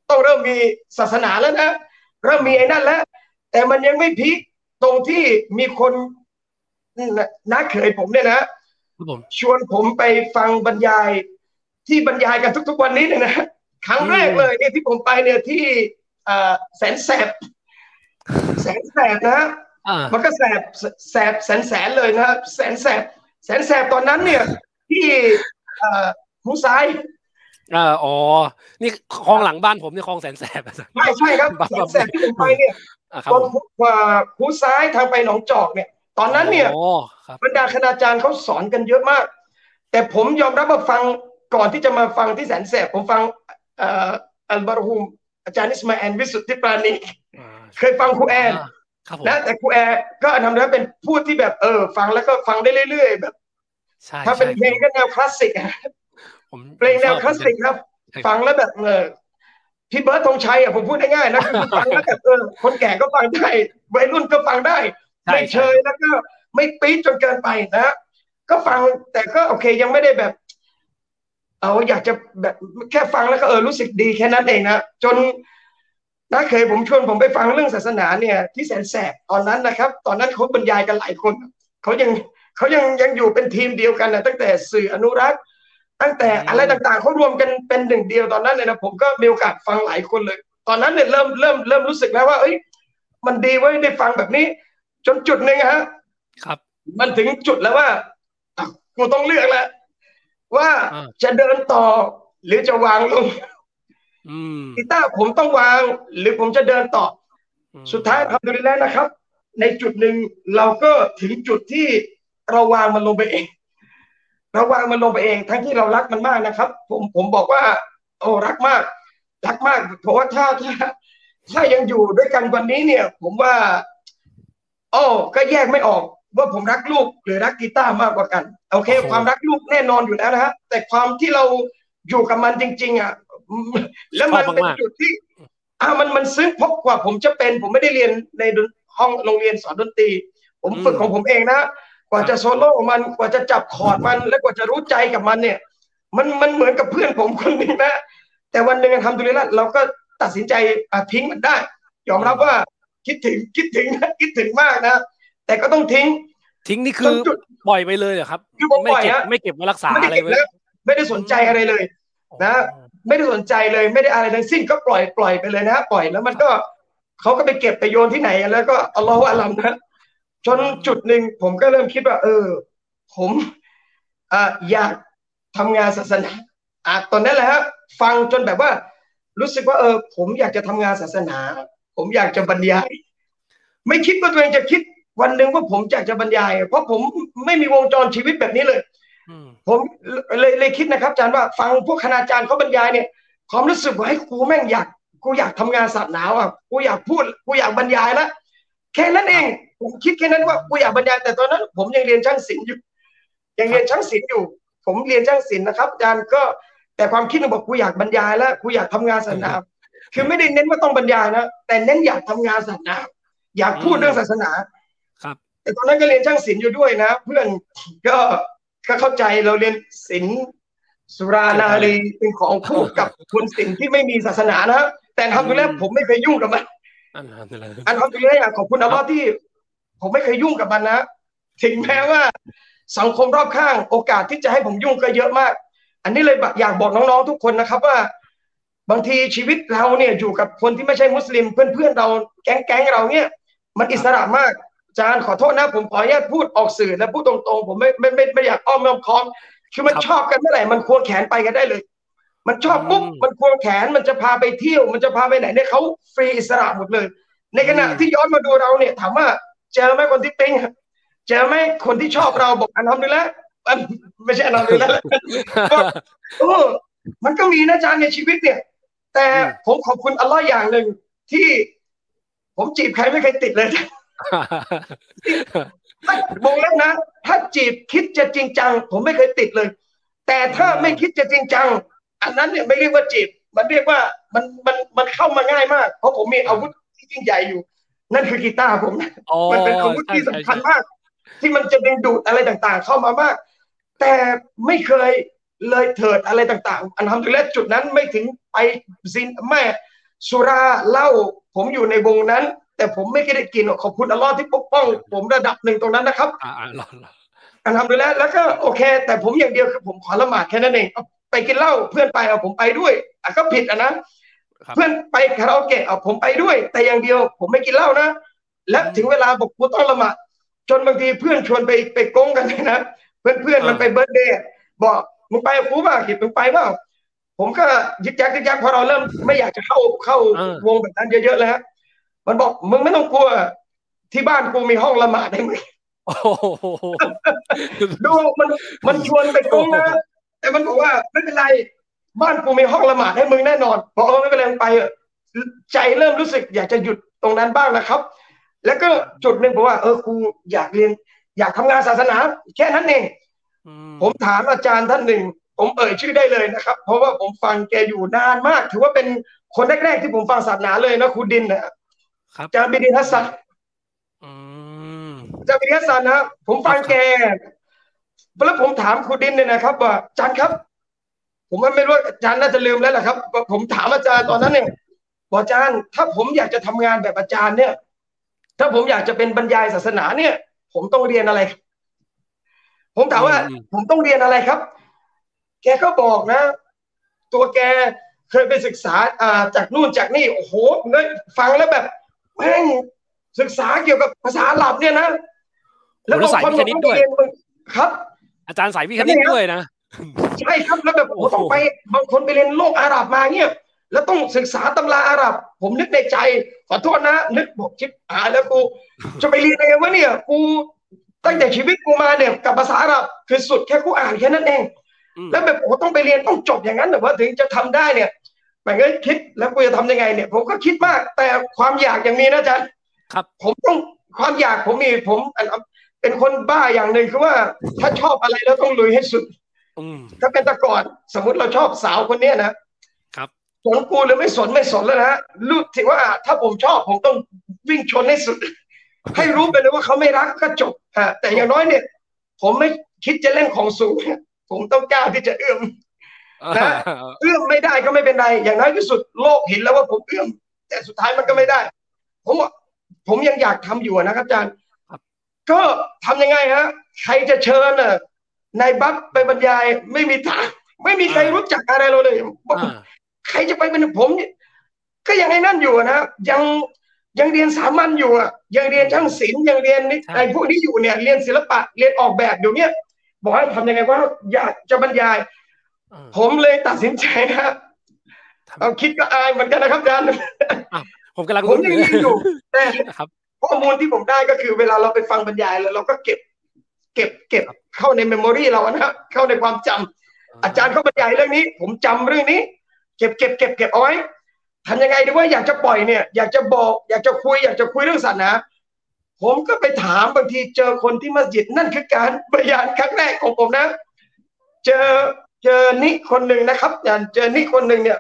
S2: ต้องเริ่มมีศาสนาแล้วนะ เริ่มมีไอ้นั่นแล้ว แต่มันยังไม่พีคตรงที่มีคนน้าเขยผมเนี่ยนะ
S1: ครับผม
S2: ชวนผมไปฟังบรรยายที่บรรยายกันทุก ๆ วันนี้เนี่ยนะครั้งแรกเลยเนี่ยที่ผมไปเนี่ยที่เอ่อแสนแสบแสนแสบนะ
S1: อ่า
S2: มันก็แสบแสบแสนแสนเลยนะครับแสนแสบแสนแสบตอนนั้นเนี่ยที่เอ่อหูซ้าย
S1: อ่าอ๋อ นี่คลองหลังบ้านผมนี่คลองแสนแสบอะ
S2: ใช่ใช่ครับแสนแสบที่ผมไปเนี่ย
S1: อ่าครับ
S2: ตอน
S1: ผม
S2: หูหูซ้ายทางไปหนองจอกเนี่ย ตอนนั้นเนี่ย
S1: อ๋อครับ
S2: บรรดาคณาจารย์เขาสอนกันเยอะมาก แต่ผมยอมรับว่าฟังก่อนที่จะมาฟังที่แสนแสบผมฟังเอ่ออัลบารูมอาจารย์อิสมาแอนวิสุทธิปราณี
S1: อ่า
S2: เคยฟังครูแอน
S1: อ่าครับผม
S2: นะแต่ครูแอนก็ทำได้เป็นพูดที่แบบเออ ฟังแล้วก็ฟังได้เรื่อยๆแบบ
S1: ใช่
S2: ถ้าเป็น
S1: ใช่
S2: เพลงก็แนวคลาสสิกอะ
S1: ผม
S2: เพลงแนว
S1: ผมชอบ
S2: คลาสสิกครับ
S1: ใช่
S2: ฟังแล้วแบบเออพี่เบิร์ดธงชัยอะผมพูดง่ายๆนะคือฟังแล้วแบบเออคนแก่ก็ฟังได้วัยรุ่นก็ฟังได้
S1: ใช่
S2: ไม่เชยแล้วก็ไม่ปี๊ดจนเกินไปนะก็ฟังแต่ก็โอเคยังไม่ได้แบบ เอาอยากจะแบบแค่ฟังแล้วก็เออรู้สึกดีแค่นั้นเองนะจนน้าเคยผมชวนผมไปฟังเรื่องศาสนาเนี่ย ที่แสนแสบตอนนั้นนะครับ ตอนนั้นเขาบรรยายกันหลายคนเขายังเขายังยังอยู่เป็นทีมเดียวกันนะตั้งแต่สื่ออนุรักษ์ ตั้งแต่อะไรต่างๆเขารวมกันเป็นหนึ่งเดียวตอนนั้นเนี่ยนะผมก็มีโอกาสฟังหลายคนเลย ตอนนั้นเนี่ยเริ่มเริ่มเริ่มรู้สึกแล้วว่า เอ้ย มันดีเว้ยได้ฟังแบบนี้ จนจุดหนึ่งฮะ
S1: ครับ
S2: มันถึงจุดแล้วว่าอะกูต้องเลือกแล้วว่า
S1: อ่า
S2: จะเดินต่อหรือจะวางลง
S1: อืม
S2: กีตาร์ผมต้องวาง หรือผมจะเดินต่อ
S1: อืม
S2: สุดท้ายทำดูแล้วนะครับ ในจุดหนึ่งเราก็ถึงจุดที่เราวางมันลงไปเอง เราวางมันลงไปเอง ทั้งที่เรารักมันมากนะครับ ผมผมบอกว่า โอ้รักมาก รักมากเพราะว่าถ้าถ้าถ้ายังอยู่ด้วยกันวันนี้เนี่ย ผมว่า โอ้ก็แยกไม่ออกว่าผมรักลูกหรือรักกีตาร์มากกว่ากัน โอเค ความรักลูกแน่นอนอยู่แล้วนะฮะแต่ความที่เราอยู่กับมันจริง ๆ อะ แล้วมันเป็นจุดที่อ่ามันมันซึ้งพบกว่าผมจะเป็น ผมไม่ได้เรียนในดนห้องโรงเรียนสอนดนตรี ผมฝึกของผมเองนะ กว่าจะโซโล่มันกว่าจะจับคอร์ดมัน และกว่าจะรู้ใจกับมันเนี่ย มันมันเหมือนกับเพื่อนผมคนหนึ่งนะ แต่วันหนึ่งทำดูแล้วเราก็ตัดสินใจอะทิ้งมันได้ ยอมรับว่าคิดถึงคิดถึงนะคิดถึงมากนะ แต่ก็ต้องทิ้ง
S1: ทิ้งนี่
S2: จ
S1: คือน
S2: จุด
S1: ปล่อยไปเลยเหรอครับ
S2: คือผม
S1: ไม่
S2: ปล่อย
S1: เก็บ
S2: ฮะ
S1: ไม่เก็บไว้รักษา
S2: ไม่ได้
S1: อะไร
S2: เก็บ
S1: ไว้
S2: แล้วไม่ได้สนใจอะไรเลย นะ ไม่ได้สนใจเลยไม่ได้อะไรทั้งสิ้นก็ปล่อยปล่อยไปเลยนะปล่อยแล้วมันก็เขาก็ไปเก็บไปโยนที่ไหนแล้วก็อัลลอฮฺอัลลัมนะ จนจุดหนึ่งผมก็เริ่มคิดว่า เออ ผมอ่าอยากทำงานศาสนาอะตอนนั้นแหละฮะฟังจนแบบว่า รู้สึกว่า เออ ผมอยากจะทำงานศาสนา ผมอยากจะบรรยาย ไม่คิดว่าตัวเองจะคิดวันหนึ่งว่าผมอยากจะบรรยาย เพราะผมไม่มีวงจรชีวิตแบบนี้เลย
S1: อืม
S2: ผมเลยเลยคิดนะครับอาจารย์ว่าฟังพวกคณาจารย์เขาบรรยายเนี่ยความรู้สึกว่าให้กูแม่งอยากกูอยากทำงานศาสนาอะกูอยากพูดกูอยากบรรยายแล้วแค่นั้นเอง ผมคิดแค่นั้นว่ากูอยากบรรยายแต่ตอนนั้น ผมยังเรียนช่างศิลป์อยู่ ยังเรียนช่างศิลป์อยู่ ผมเรียนช่างศิลป์นะครับอาจารย์ก็แต่ความคิดมันบอกกูอยากบรรยายแล้วกูอยากทำงานศาสนาคือไม่ได้เน้นว่าต้องบรรยายนะแต่เน้นอยากทำงานศาสนาอยากพูดเรื่องศาสนา
S1: ครับ
S2: แต่ตอนนั้นก็เรียนช่างศิลป์อยู่ด้วยนะ เพื่อนก็ก็เข้าใจเราเรียนศิลป์สุรานารีเป็นของคู่กับคนศิลป์ที่ไม่มีศาสนานะแต่ทำดูแล้วผมไม่เคยยุ่งกับมัน
S1: อันนั้นเลย
S2: อันทำดูแล้วอยากขอบคุณอัลลอฮ์ที่ ผมไม่เคยยุ่งกับมันนะถึงแม้ว่าสังคมรอบข้างโอกาสที่จะให้ผมยุ่งก็เยอะมาก อันนี้เลยอยากบอกน้องๆทุกคนนะครับว่า บางทีชีวิตเราเนี่ยอยู่กับคนที่ไม่ใช่มุสลิม เพื่อนๆเราแก๊งๆเราเนี่ย มันอิสระมากอาจารย์ขอโทษนะผมขออนุญาตพูดออกสื่อและพูดตรงๆ ผมไม่ไม่ไม่ไม่อยากอ้อมไม่อ้อมค้อมคือมันชอบกันเมื่อไหร่มันควงแขนไปกันได้เลย มันชอบปุ๊บมันควงแขนมันจะพาไปเที่ยว มันจะพาไปไหนเนี่ยเขาฟรีอิสระหมดเลย ในขณะที่ย้อนมาดูเราเนี่ยถามว่า เจอไหมคนที่ปิ๊งเจอไหมคนที่ชอบเราบอกอันทำดีแล้วไม่ใช่อันทำดีแล้วเออมันก็มีนะอาจารย์ในชีวิตเนี่ย แต่ผมขอบคุณอัลลอฮ์อย่างหนึ่งที่ผมจีบใครไม่เคยติดเลยวงเล็บนะ ถ้าจีบคิดจะจริงจัง ผมไม่เคยติดเลย แต่ถ้าไม่คิดจะจริงจัง อันนั้นเนี่ยไม่เรียกว่าจีบ มันเรียกว่ามันมันมันเข้ามาง่ายมาก เพราะผมมีอาวุธที่ยิ่งใหญ่อยู่ นั่นคือกีตาร์ผม
S1: อ๋อ
S2: มันเป็นอาวุธที่
S1: ใช่
S2: สำ
S1: ใช่
S2: คัญมาก ที่มันจะดึงดูดอะไรต่างๆ เข้ามามาก แต่ไม่เคยเลยเถิดอะไรต่างๆ อันทำดูแลวจุดนั้นไม่ถึงไปซินแม่สุราเหล้าผมอยู่ในวงนั้น แต่ผมไม่ได้กินหรอกขอบคุณอัลลอฮ์ที่ปกป้อง ผมระดับหนึ่งตรงนั้นนะครับ
S1: อ่าอ่ารอรอ
S2: อันทำดูแลวแล้วก็โอเค แต่ผมอย่างเดียวคือผมขอละหมาดแค่นั้นเองเอาไปกินเหล้าเพื่อนไปเอาผมไปด้วยอะก็ผิดอะนะ
S1: ครับ
S2: เพื่อนไปคาราโอเกะเอาผมไปด้วย แต่อย่างเดียวผมไม่กินเหล้านะ และถึงเวลาบอกกูต้องละหมาดจนบางทีเพื่อนชวนไปไปโกงกันเลยนะเพื่อนเพื่อนมันไปเบิร์ดเดย์บอกมึงไปกับกูเปล่าคิดมึงไปเปล่าผมก็ยึกยักยึกยักพอเราเริ่มไม่อยากจะเข้าเข้าวงแบบนั้นเยอะๆแล้วฮะมันบอกมึงไม่ต้องกลัว ที่บ้านกูมีห้องละหมาดให้มึง
S1: โอ้โห
S2: ดูมันมันชวนไปโกงนะแต่มันบอกว่าไม่เป็นไร บ้านกูมีห้องละหมาดให้มึงแน่นอนบอกเออไม่เป็นไรมึงไปเถอะใจเริ่มรู้สึกอยากจะหยุดตรงนั้นบ้างนะครับ แล้วก็จุดหนึ่งบอกว่า เออกูอยากเรียน อยากทำงานศาสนา แค่นั้นเอง
S1: อื
S2: ผมถามอาจารย์ท่านหนึ่ง ผมเอ่ยชื่อได้เลยนะครับ เพราะว่าผมฟังแกอยู่นานมาก ถือว่าเป็นคนแรกๆที่ผมฟังศาสนาเลยนะครูดินนะครับอาจารย์บิดินฮัสซัน
S1: อืม
S2: อาจารย์บิดินฮัสซันนะผมฟังแกแล้วผมถามครูดินเนี่ยนะครับ ว่าอาจารย์ครับ ผมว่าไม่รู้อาจารย์น่าจะลืมแล้วแหละครับ ผมถามอาจารย์ตอนนั้นเนี่ยบอกอาจารย์ ถ้าผมอยากจะทำงานแบบอาจารย์เนี่ย ถ้าผมอยากจะเป็นบรรยายศาสนาเนี่ย ผมต้องเรียนอะไร ผมถามว่า ผมต้องเรียนอะไรครับ แกก็บอกนะ ตัวแกเคยไปศึกษาอ่าจากนู่นจากนี่โอ้โหเนี่ยฟังแล้วแบบแม่งศึกษาเกี่ยวกับภาษาอาหรับเนี่ยนะ
S1: แล้วสายวิคณิตด้วย
S2: ครับ
S1: อาจารย์สายวิคณิตด้วยนะ
S2: ใช่ครับแล้วแบบโอ้ต้องไปบางคนไปเรียนโลกอาหรับมาเนี่ย แล้วต้องศึกษาตำราอาหรับ ผมนึกในใจ ขอโทษนะ นึกบอกชิบหายแล้วกู จะไปเรียนอะไรวะเนี่ยกูตั้งแต่ชีวิตกูมาเนี่ยกับภาษาอาหรับคือสุดแค่กูอ่านแค่นั้นเองแล้วแบบโอ้ต้องไปเรียนต้องจบอย่างนั้นหรือว่าถึงจะทำได้เนี่ยมันก็คิดแล้วกูจะทำยังไงเนี่ย ผมก็คิดมาก แต่ความอยากอย่างนี้นะอาจารย์
S1: ครับ
S2: ผมต้องความอยากผมมีผมเป็นคนบ้าอย่างหนึ่งคือว่า ถ้าชอบอะไรแล้วต้องลุยให้สุด ถ้าเป็นตะกอนสมมติเราชอบสาวคนเนี้ยนะครับสนกูหรือไม่สนไม่สนแล้วนะรู้ที่ว่าถ้าผมชอบผมต้องวิ่งชนให้สุด ให้รู้ไปเลยว่าเขาไม่รักก็จบอ่าแต่อย่างน้อยเนี่ย ผมไม่คิดจะเล่นของสูงผมต้องกล้าที่จะเอื้อมนะเอื้อมไม่ได้ก็ไม่เป็นไรอย่างน้อยที่สุดโลกเห็นแล้วว่าผมเอื้อมแต่สุดท้ายมันก็ไม่ได้ ผมว่าผมยังอยากทำอยู่นะครับอาจารย์ก็ทำยังไงฮะ ใครจะเชิญน่ะ นายบัฟไปบรรยายไม่มีทางไม่มีใครรู้จักอะไรเราเลยใครจะไปเป็นผมก็ยังไอ้นั่นอยู่นะยังยังเรียนสามัญอยู่อะยังเรียนช่างศิลป์ยังเรียนไอ้พวกนี้อยู่เนี่ย เรียนศิลปะเรียนออกแบบอยู่เนี่ยบอกให้ทำยังไงว่าอยากจะบรรยาย ผมเลยตัดสินใจนะเอาคิดก็อายเหมือนกันนะครับอาจารย์
S1: ผมกำลัง
S2: ผมยังอยู่แต่ข้อมูลที่ผมได้ก็คือ เวลาเราไปฟังบรรยายแล้วเราก็เก็บ เก็บเก็บเข้าในเมมโมรีเรานะเข้าในความจำอาจารย์เขาบรรยายเรื่องนี้ ผมจำเรื่องนี้ เก็บเก็บเก็บเก็บเอาไว้ทำยังไงดีว่าอยากจะปล่อยเนี่ย อยากจะบอก อยากจะคุย อยากจะคุยเรื่องศาสนาผมก็ไปถามบางทีเจอคนที่มัสยิดนั่นคือการบรรยายครั้งแรกของผมนะ เจอเจอนิคนหนึ่งนะครับอย่างเจอนิคนหนึ่งเนี่ย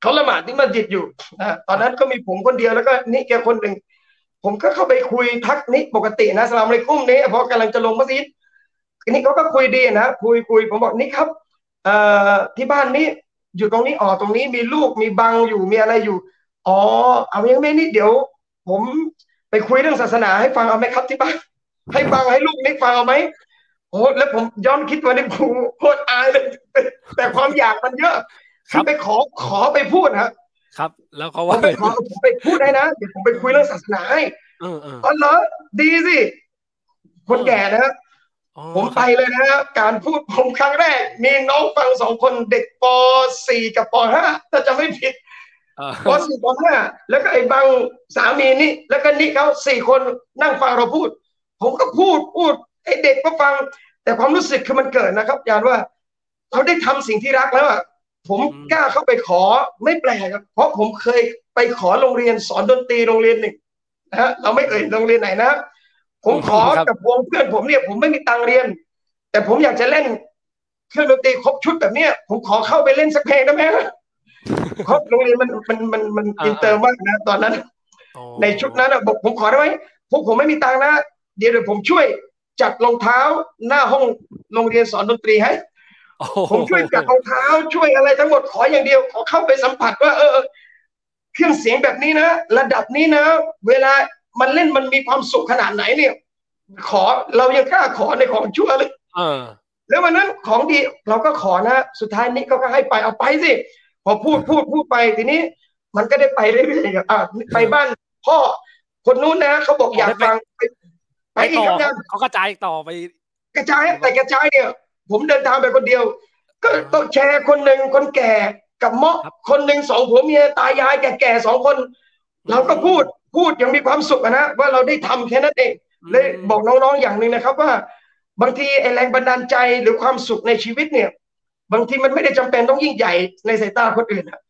S2: เขาละหมาดที่มัสยิดอยู่นะตอนนั้นก็มีผมคนเดียวแล้วก็นิแกคนหนึ่ง ผมก็เข้าไปคุยทักนิปกตินะสลามเลยกุ้มนี้พอกำลังจะลงมัสยิดนี่เขาก็คุยดีนะคุยคุยผมบอกนี่ครับเอ่อที่บ้านนี้อยู่ตรงนี้อ๋อตรงนี้มีลูกมีบังอยู่มีอะไรอยู่อ๋อเอายังไม่นี่เดี๋ยว ผมไปคุยเรื่องศาสนาให้ฟังเอาไหมครับที่บ้านให้ฟังให้ลูกนิกฟังเอาไหมโอ้แล้วผมย้อนคิดว่านี่ครูโคตรอายเลยแต่ความอยากมันเยอะคือไปขอขอไปพูดครับ
S1: ครับ แล้วเขาว่า
S2: ไปขอไปพูดได้นะเดี๋ยวผมไปคุยเรื่องศาสนาให้อ๋อเหรอดีสิคนแก่นะผมไปเลยนะการพูดผมครั้งแรก มีน้องฟังสองคนเด็กป .4 กับป .5 ถ้าจะไม่ผิดปสี่ปห้าแล้วก็ไอ้บางสามีนี่แล้วก็นี่เขาสี่คนนั่งฟังเราพูด ผมก็พูดพูดไอ้เด็กก็ฟัง แต่ความรู้สึกคือมันเกิดนะครับยานว่า เราได้ทำสิ่งที่รักแล้วอะ ผมกล้าเข้าไปขอไม่แปลกครับ เพราะผมเคยไปขอโรงเรียนสอนดนตรีโรงเรียนหนึ่งนะฮะเราไม่เอ่ยโรงเรียนไหนนะ ผมขอกับวงเพื่อนผมเนี่ยผมไม่มีตังเรียน แต่ผมอยากจะเล่นเครื่องดนตรีครบชุดแบบเนี้ยผมขอเข้าไปเล่นสักเพลงได้ไหมเพราะโรงเรียนมันมันมันมันอินเตอร์มากนะตอนนั้น ในชุดนั้นบอกผมขอได้ไหมพวกผมไม่มีตังค์นะ เดี๋ยวเดี๋ยวผมช่วยจัดรองเท้าหน้าห้องโรงเรียนสอนดนตรีให้ ผมช่วยจัดรองเท้าช่วยอะไรทั้งหมดขออย่างเดียว ขอเข้าไปสัมผัสว่า เออเครื่องเสียงแบบนี้นะ ระดับนี้นะ เวลามันเล่นมันมีความสุขขนาดไหนเนี่ย ขอเรายังกล้าขอในของชั่วเลยแล้ววันนั้นของดีเราก็ขอนะสุดท้ายนี้ก็ให้ไปเอาไปสิพอพูดพูดพูดไปทีนี้ มันก็ได้ไปเรื่อยๆอ่าไปบ้านพ่อคนนู้นนะเขาบอกอยากฟังไป
S1: ไปอีกครับเขากระจายต่อไป
S2: กระจายแต่กระจายเนี่ย ผมเดินทางไปคนเดียว ก็ต้องแชร์คนหนึ่งคนแก่กับเมาะคนหนึ่งสองผัวเมียตายายแก่ๆสองคน เราก็พูดพูดยังมีความสุขนะว่าเราได้ทำแค่นั้นเองเลยบอกน้องๆอย่างหนึ่งนะครับว่า บางทีไอแรงบันดาลใจหรือความสุขในชีวิตเนี่ย บางทีมันไม่ได้จำเป็นต้องยิ่งใหญ่ในสายตาคนอื่นอะ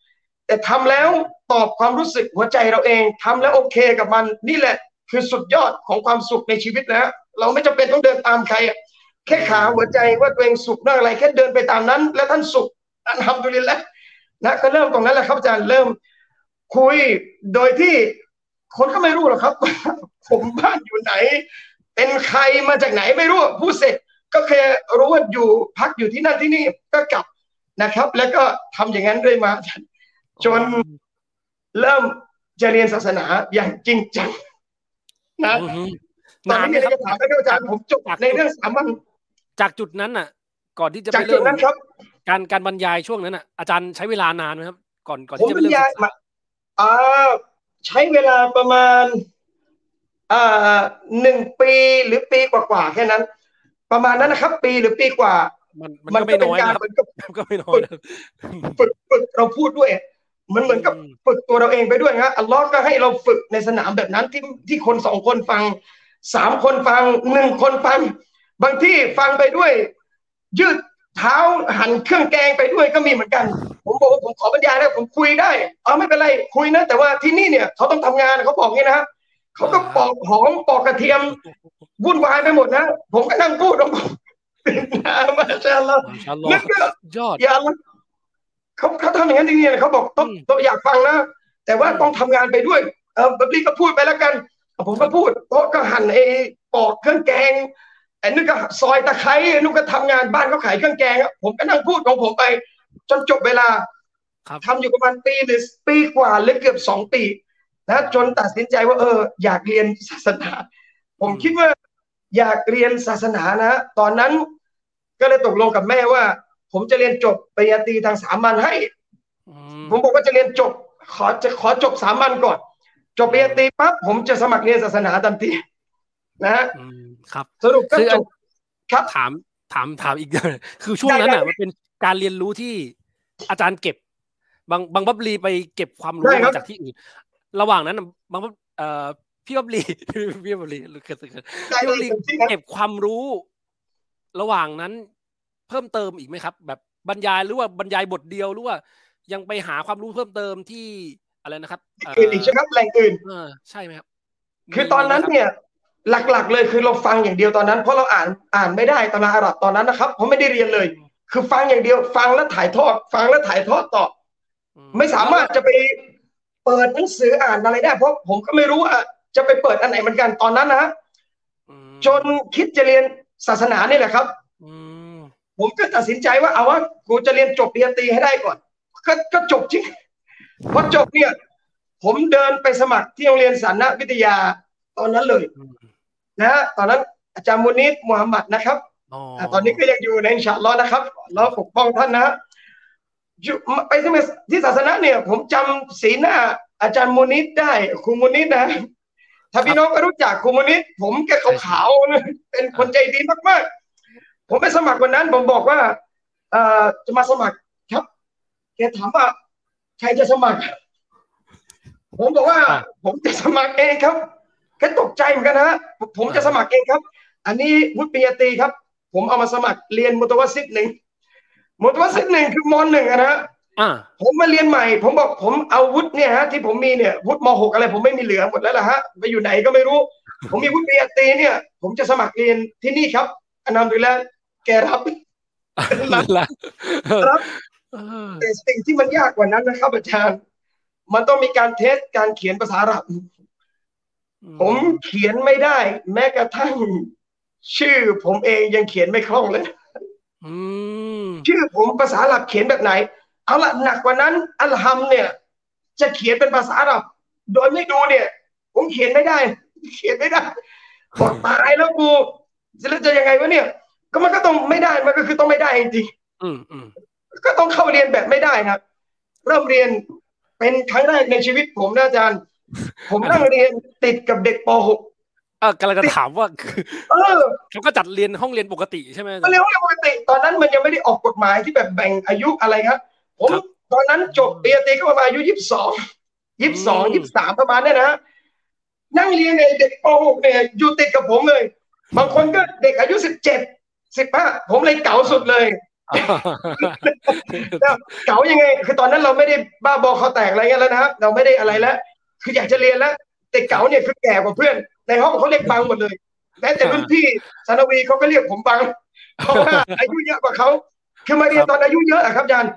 S2: แต่ทำแล้วตอบความรู้สึกหัวใจเราเองทำแล้วโอเคกับมันนี่แหละ คือสุดยอดของความสุขในชีวิตนะเราไม่จำเป็นต้องเดินตามใครอะ แค่ขาหัวใจว่าตัวเองสุขเรื่องอะไร แค่เดินไปตามนั้น แล้วท่านสุขอันทำตัวนี้แล้วนะก็เริ่มตรงนั้นแหละครับอาจารย์เริ่มคุยโดยที่คนก็ไม่รู้หรอกครับ ผมบ้านอยู่ไหน เป็นใครมาจากไหนไม่รู้ผู้เสร็จก็แค่รู้ว่าอยู่พักอยู่ที่นั่นที่นี่ก็กลับนะครับ แล้วก็ทำอย่างนั้นเรื่อยมาจนเริ่มจะเรียนศาสนาอย่างจริงจังนะ
S1: อือฮึ
S2: ตอน
S1: นาน
S2: นี้
S1: ไหม
S2: มีอะไร
S1: ครับ
S2: จะถามไหมครับอาจารย์ผมจบ
S1: จาก
S2: ในเรื่องสามัญ
S1: จากจุดนั้นน่ะ ก่อนที่จะ
S2: จา
S1: ไป
S2: กจุ
S1: เริ่
S2: ด
S1: ม
S2: นั้นครับ
S1: การการบรรยายช่วงนั้นน่ะอาจารย์ใช้เวลานานไหมครับ ก่อนก่อน
S2: ผม
S1: ที่จะ
S2: บ
S1: ไป
S2: รร
S1: เริ่ม
S2: ยาย
S1: ศึกษา
S2: มาอ่าใช้เวลาประมาณอ่าหนึ่งปีหรือปีกว่าๆแค่นั้น ประมาณนั้นนะครับ ปีหรือปีกว่า
S1: มันมัน
S2: มัน
S1: ก็
S2: ก็
S1: ไม่
S2: เป็น
S1: น้อย
S2: การ
S1: นะครับ
S2: เหมือนกับ
S1: มันก็ไม่น้อยนะ
S2: ฝึกฝึกเราพูดด้วยมันเหมือนกับ
S1: อืม
S2: ฝึกตัวเราเองไปด้วยฮะอัลลอฮ์ก็ให้เราฝึกในสนามแบบนั้นที่ที่คนสองคนฟังสามคนฟังหนึ่งคนฟัง บางที่ฟังไปด้วย ยืดเท้าหันเครื่องแกงไปด้วยก็มีเหมือนกัน ผมบอกว่าผมขอบรรยายนะผมคุยได้เอาไม่เป็นไรคุยนะ แต่ว่าที่นี่เนี่ยเขาต้องทำงานเขาบอกงี้นะฮะเขาก็ปอกหอมปอกกระเทียมวุ่นวายไปหมดนะผมก็นั่งพูดของผมนะมาชาอัลลอฮ์
S1: มาชาอัลลอฮ์
S2: นึกก็
S1: ยอด
S2: อย่าละเขาเขาทำอย่างนั้นจริงๆเขาบอกต้อง
S1: อืม
S2: ต้องอยากฟังนะแต่ว่า
S1: อืม
S2: ต้องทำงานไปด้วยเออแบบนี้ก็พูดไปแล้วกัน ผมก็พูดโต๊ะก็หั่นไอ้ปอกเครื่องแกง ไอ้นึกก็ซอยตะไคร้ไอ้นึกก็ทำงานบ้านเขาขายเครื่องแกงอะผมก็นั่งพูดของผมไป จนจบเวลา
S1: ครับ
S2: ทำอยู่ประมาณปีหรือปีกว่าหรือเกือบสองปีนะจนตัดสินใจว่าเออ อยากเรียนศาสนาผม
S1: อืม
S2: คิดว่าอยากเรียนศาสนานะตอนนั้นก็เลยตกลงกับแม่ว่า ผมจะเรียนจบปริญญาตรีทางสามัญให้
S1: อืม
S2: ผมบอกว่าจะเรียนจบ ขอจะขอจบสามัญก่อน จบปริญญาตรีปั๊บผมจะสมัครเรียนศาสนาทันทีนะฮะ
S1: อืม ครับ
S2: สรุปก็
S1: คือ
S2: จบครับ
S1: ถามถามถามอีกอย่างหนึ่งคือช่วงนั้น
S2: ได้
S1: อะ
S2: ได้
S1: มันเป็นการเรียนรู้ที่อาจารย์เก็บบางบางบับลีไปเก็บความรู้
S2: ได้ครับ
S1: มาจากที่อื่น ระหว่างนั้นน่ะบางบับเอ่อพี่บับลีพี่บับลีหรือเกิดเกิด
S2: ได้
S1: พี่บับลี
S2: เต็มที่นะ
S1: เก็บความรู้ ระหว่างนั้น เพิ่มเติมอีกไหมครับ แบบบรรยายหรือว่าบรรยายบทเดียวหรือว่า ยังไปหาความรู้เพิ่มเติมที่อะไรนะครับเอ่อ
S2: อื่นอีกใช่ไหมครับแหล่งอื่น
S1: เออใช่ไหมครับ
S2: คือตอนนั้น
S1: มีไหมรับ
S2: เนี่ย หลักๆ เลยคือเราฟังอย่างเดียวตอนนั้น เพราะเราอ่านอ่านไม่ได้ตำราอาหรับตอนนั้นนะครับผมไม่ได้เรียนเลย คือฟังอย่างเดียว ฟังแล้วถ่ายทอด ฟังแล้วถ่ายทอดต่อ
S1: อื
S2: ไม่สามารถจะไปเปิดหนังสืออ่านอะไรได้เพราะผมก็ไม่รู้ว่าจะไปเปิดอันไหนเหมือนกันตอนนั้นนะ
S1: อืม
S2: จนคิดจะเรียนศาสนานี่แหละครับ
S1: อืม
S2: ผมก็ตัดสินใจว่าเอาว่ากูจะเรียนจบปริญญาตรีให้ได้ก่อน ก็ก็จบจริงพอจบเนี่ย ผมเดินไปสมัครที่โรงเรียนสารวิทยาตอนนั้นเลย
S1: อืม
S2: นะฮะตอนนั้นอาจารย์มุนิดมูฮัมหมัดนะครับ
S1: อ๋อ
S2: อ่าตอนนี้ก็ยังอยู่ในอินชาอัลลอฮ์นะครับเราปกป้องท่านนะฮะอยู่ไปที่ที่ศาสนาเนี่ย ผมจำสีหน้า อาจารย์มุนิดได้ครูมุนิดนะถ้าพี่น้องก็รู้จักครูมุนิดผมแกขาวๆนะเป็นคนใจดีมากๆ ผมไปสมัครวันนั้น ผมบอกว่าเอ่อจะมาสมัครครับแกถามว่า ใครจะสมัคร ผมบอกว่า ผมจะสมัครเองครับแกตกใจเหมือนกันนะฮะผมจะสมัครเองครับ อันนี้วุฒิปริญญาตรีครับ ผมเอามาสมัครเรียนมุตวัสซิดหนึ่งมุตวัสซิดหนึ่งคือมหนึ่งอะนะฮะ
S1: อ่า
S2: ผมมาเรียนใหม่ ผมบอกผมเอาวุฒิเนี่ยฮะที่ผมมีเนี่ยวุฒิมหกอะไร ผมไม่มีเหลือหมดแล้วล่ะฮะไปอยู่ไหนก็ไม่รู้ ผมมีวุฒิปริญญาตรีเนี่ย ผมจะสมัครเรียนที่นี่ครับอันนั้นดูแลแกรับรับ
S1: ละ
S2: รับ
S1: เออ
S2: แต่สิ่งที่มันยากกว่านั้นนะครับอาจารย์ มันต้องมีการเทสการเขียนภาษาอาหรับ ผมเขียนไม่ได้ แม้กระทั่ง ชื่อผมเองยังเขียนไม่คล่องเลย
S1: อืม
S2: ชื่อผมภาษาอาหรับเขียนแบบไหน เอาละหนักกว่านั้น อัลฮัมเนี่ย จะเขียนเป็นภาษาอาหรับโดยไม่ดูเนี่ย ผมเขียนไม่ได้ เขียนไม่ได้บอกตายแล้วกูแล้วจะยังไงวะเนี่ย ก็มันก็ต้องไม่ได้มันก็คือต้องไม่ได้จริง
S1: อืมอืม
S2: ๆก็ต้องเข้าเรียนแบบไม่ได้นะเริ่มเรียนเป็นครั้งแรกในชีวิตผมนะอาจารย์ ผมนั่งเรียนติดกับเด็กป
S1: เออกำลังจะถามว่าคือ
S2: .6 เออ
S1: เขาก็จัดเรียนห้องเรียนปกติใช่ไหม
S2: ก็เรียกว่าปกติ ตอนนั้นมันยังไม่ได้ออกกฎหมายที่แบบแบ่งอายุอะไรครับผม
S1: ครับ
S2: ตอนนั้นจบปริญญาตรีก็ประมาณอายุยี่สิบสองยี่สิบสอง
S1: อืม
S2: ยี่สิบสามประมาณเนี้ยนะนั่งเรียนในเด็กป .6 เนี่ยอยู่ติดกับผมเลย บางคนก็เด็กอายุสิบเจ็ดสิบห้าผมเลยเก๋าสุดเลยแล้วเก๋ายังไง คือตอนนั้นเราไม่ได้บ้าบอคอแตกอะไรเงี้ยแล้วนะครับเราไม่ได้อะไรแล้ว คืออยากจะเรียนแล้ว แต่เก๋าเนี่ยคือแก่กว่าเพื่อน ในห้องเขาเรียกบังหมดเลยแม้แต่รุ่นพี่สานวีเขาก็เรียกผมบังเพราะว่าอายุเยอะกว่าเขาคือมาเรียนตอนอายุเยอะอะครับอาจารย์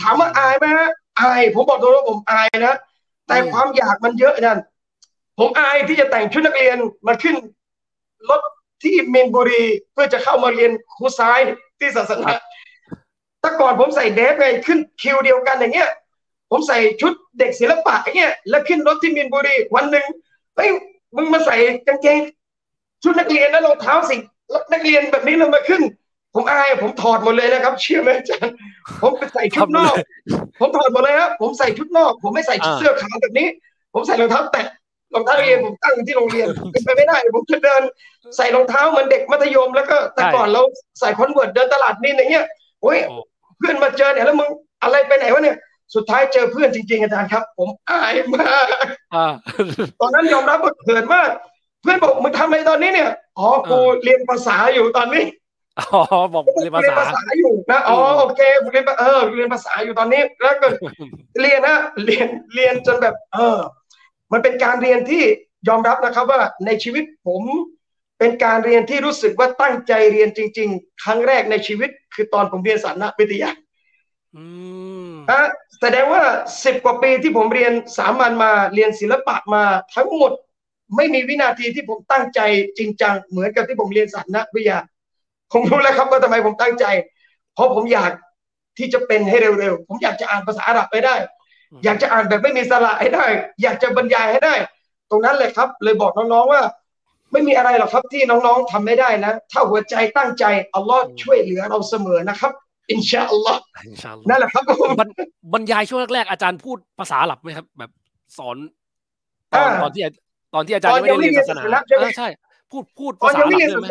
S2: ถามว่าอายไหมฮะอาย ผมบอกตรงว่าผมอายนะแต่
S1: อืม
S2: ความอยากมันเยอะอาจารย์ผมอายที่จะแต่งชุดนักเรียนมาขึ้นรถที่มีนบุรีเพื่อจะเข้ามาเรียนครูซ้ายที่ศาสนาแต่ก่อนผมใส่เดฟไงขึ้นคิวเดียวกันอย่างเงี้ย ผมใส่ชุดเด็กศิลปะอย่างเงี้ยแล้วขึ้นรถที่มีนบุรีวันหนึ่งเฮ้ยมึงมาใส่กางเกงชุดนักเรียนแล้วรองเท้าสินักเรียนแบบนี้เรามาขึ้น ผมอายผมถอดหมดเลยนะครับ เชื่อไหมอาจารย์ผมไปใส่ชุดนอก ผมถอดหมดเลยครับผมใส่ชุดนอก ผมไม่ใส่เสื้อขาวแบบนี้ ผมใส่รองเท้าแตะรองเท้าเรียนผมตั้งที่โรงเรียนเป็นไปไม่ได้ ผมจะเดิน ใส่รองเท้าเหมือนเด็กมัธยมแล้วก็แต่ก่อนเราใส่ Converse เดินตลาดนี่อย่างเงี้ยโอ้ยเพื่อนมาเจอเนี่ยแล้วมึงอะไรไปไหนวะเนี่ย สุดท้ายเจอเพื่อนจริงๆอาจารย์ครับ ผมอายมากตอนนั้นยอมรับว่าเขินมาก เพื่อนบอกมึงทำอะไรตอนนี้เนี่ยอ๋อกูเรียนภาษาอยู่ตอนนี้
S1: อ๋อบอกเรียนภาษา
S2: ษาอยู่นะอ๋อโอเคเรียนเออเรียนภาษาอยู่ตอนนี้แล้วก็เรียนนะเรียนเรียนจนแบบ เออ มันเป็นการเรียนที่ยอมรับนะครับว่าในชีวิตผมเป็นการเรียนที่รู้สึกว่าตั้งใจเรียนจริง ๆ ครั้งแรกในชีวิต คือตอนผมเรียนสารวิทยาอะ แสดงว่าสิบกว่าปีที่ผมเรียนสามัญมาเรียนศิลปะมาทั้งหมดไม่มีวินาทีที่ผมตั้งใจจริงจังเหมือนกับที่ผมเรียนสารวิทยา ผมรู้แล้วครับว่าทำไมผมตั้งใจ เพราะผมอยากที่จะเป็นให้เร็วๆ ผมอยากจะอ่านภาษาอาหรับไปได้ อยากจะอ่านแบบไม่มีสระให้ได้ อยากจะบรรยายให้ได้ ตรงนั้นเลยครับ เลยบอกน้องๆว่า ไม่มีอะไรหรอกครับที่น้องๆทำไม่ได้นะ ถ้าหัวใจตั้งใจอัลลอฮ์ช่วยเหลือเราเสมอนะครับ อินชาอัลลอฮ์นั่นแหละครับ
S1: บรรยายช่วงแรกๆอาจารย์พูดภาษาอาหรับไหมครับ แบบสอนตอนตอนที่ตอนที่อาจารย์ไม่ได้เรียนศาสนาใช่ พูดพูดภาษาอาหรับเลยไหม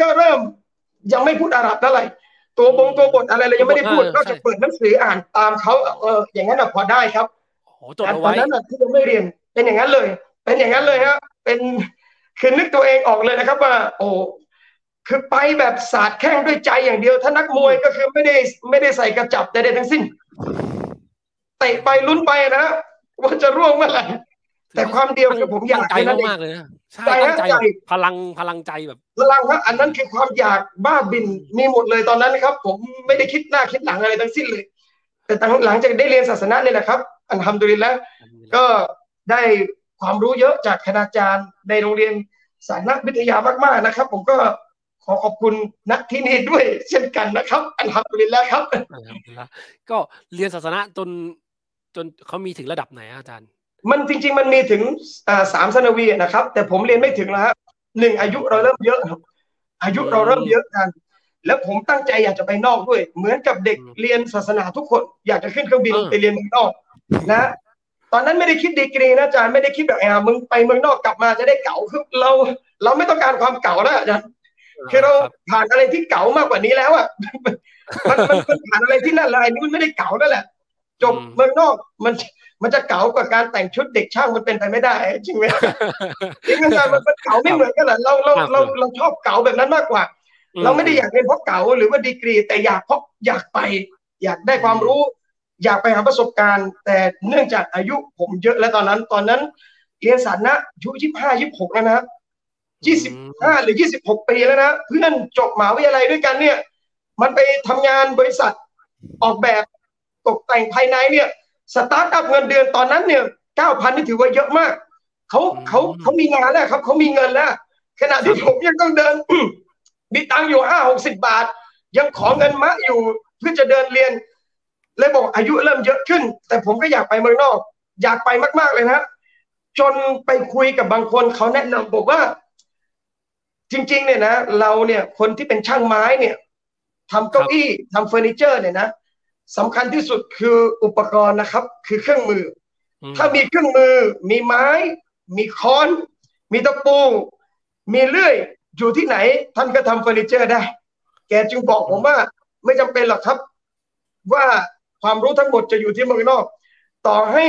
S2: ก็เริ่มยังไม่พูดอาหรับเท่าไหร่ตัวบงตัวบทอะไรเรายังไม่ได้พูดก็จะเปิดหนังสืออ่านตามเขาเอออย่างนั้นพอได้ครับแต่ตอนนั้นที่เราไม่เรียนเป็นอย่างนั้นเลย เป็นอย่างนั้นเลยฮะเป็นคือนึกตัวเองออกเลยนะครับ ว่า โอ้ คือไปแบบสาดแข้งด้วยใจอย่างเดียว ถ้านักมวยก็คือไม่ได้ไม่ได้ใส่กระจับใดๆทั้งสิ้นเตะไปลุ้นไปนะว่าจะร่วงเมื่อไหร่แต่ความเดียวคือผมอยาก
S1: ใจมากเลยนะใช่ตั้งใจพลังพลังใจแบบ
S2: พลังครับอันนั้นคือความอยากบ้าบินมีหมดเลยตอนนั้นนะครับ ผมไม่ได้คิดหน้าคิดหลังอะไรทั้งสิ้นเลย แต่หลังจากได้เรียนศาสนาเนี่ยแหละครับ อันทำดุริแล้วก็ได้ความรู้เยอะจากคณาจารย์ในโรงเรียนสายนักวิทยามากๆนะครับ ผมก็ ขอขอบคุณนักที่นี่ด้วย เช่นกันนะครับอันทำดุริแล้วครับ
S1: ก็เรียนศาสนาจนจนเขามีถึงระดับไหนอาจารย์
S2: มันจริง ๆ มันมีถึงสามสนวีนะครับ แต่ผมเรียนไม่ถึงแล้วครับหนึ่งอายุเราเริ่มเยอะ อายุเราเริ่มเยอะกัน แล้วผมตั้งใจอยากจะไปนอกด้วย เหมือนกับเด็กเรียนศาสนาทุกคน อยากจะขึ้นเครื่องบินไปเรียนเมืองนอกนะตอนนั้นไม่ได้คิดดีกรีนะอาจารย์ไม่ได้คิดแบบอ่ามึงไปเมืองนอกกลับมาจะได้เก่าคือเรา เราไม่ต้องการความเก่าแล้วอาจารย์ คือเราผ่านอะไรที่เก่ามากกว่านี้แล้วอะมันมันผ่านอะไรที่นั่นอะไรนี่มันไม่ได้เก่าแล้วแหละจบเมืองนอกมันมันจะเก๋ากว่าการแต่งชุดเด็กช่างมันเป็นไปไม่ได้ จริงไหมจริงอาจารย์มันเก๋าไม่เหมือนกันหรอเราเราเราเราชอบเก๋าแบบนั้นมากกว่า เราไม่ได้อยากเรียนเพราะเก๋าหรือว่าดีกรี แต่อยากเพราะอยากไป อยากได้ความรู้ อยากไปหาประสบการณ์ แต่เนื่องจากอายุผมเยอะแล้วตอนนั้น ตอนนั้นเรียนสารนะอายุยี่สิบห้ายี่สิบหกแล้วนะ ยี่สิบห้าหรือยี่สิบหกปีแล้วนะ เพื่อนจบมหาวิทยาลัยด้วยกันเนี่ย มันไปทำงานบริษัทออกแบบตกแต่งภายในเนี่ยสตาร์ทอัพเงินเดือนตอนนั้นเนี่ยเก้าพันนี่ถือว่าเยอะมากเขาเขาเขามีงานแล้วครับเขามีเงินแล้ว ขณะที่ผมยังต้องเดิน มีตังค์อยู่ห้าหกสิบบาท ยังขอเงินมะอยู่เพื่อจะเดินเรียนเลยบอกอายุเริ่มเยอะขึ้น แต่ผมก็อยากไปเมืองนอก อยากไปมาก ๆเลยนะจนไปคุยกับบางคนเขาแนะนำบอกว่า จริง ๆ เนี่ยนะเราเนี่ยคนที่เป็นช่างไม้เนี่ยทำเก้าอี้ทำเฟอร์นิเจอร์เนี่ยนะสำคัญที่สุดคืออุปกรณ์นะครับ คือเครื่องมือ ถ้ามีเครื่องมือ มีไม้ มีค้อน มีตะปู มีเลื่อยอยู่ที่ไหน ท่านก็ทำเฟอร์นิเจอร์ได้ แกจึงบอกผมว่า ไม่จำเป็นหรอกครับ ว่าความรู้ทั้งหมดจะอยู่ที่เมืองนอก ต่อให้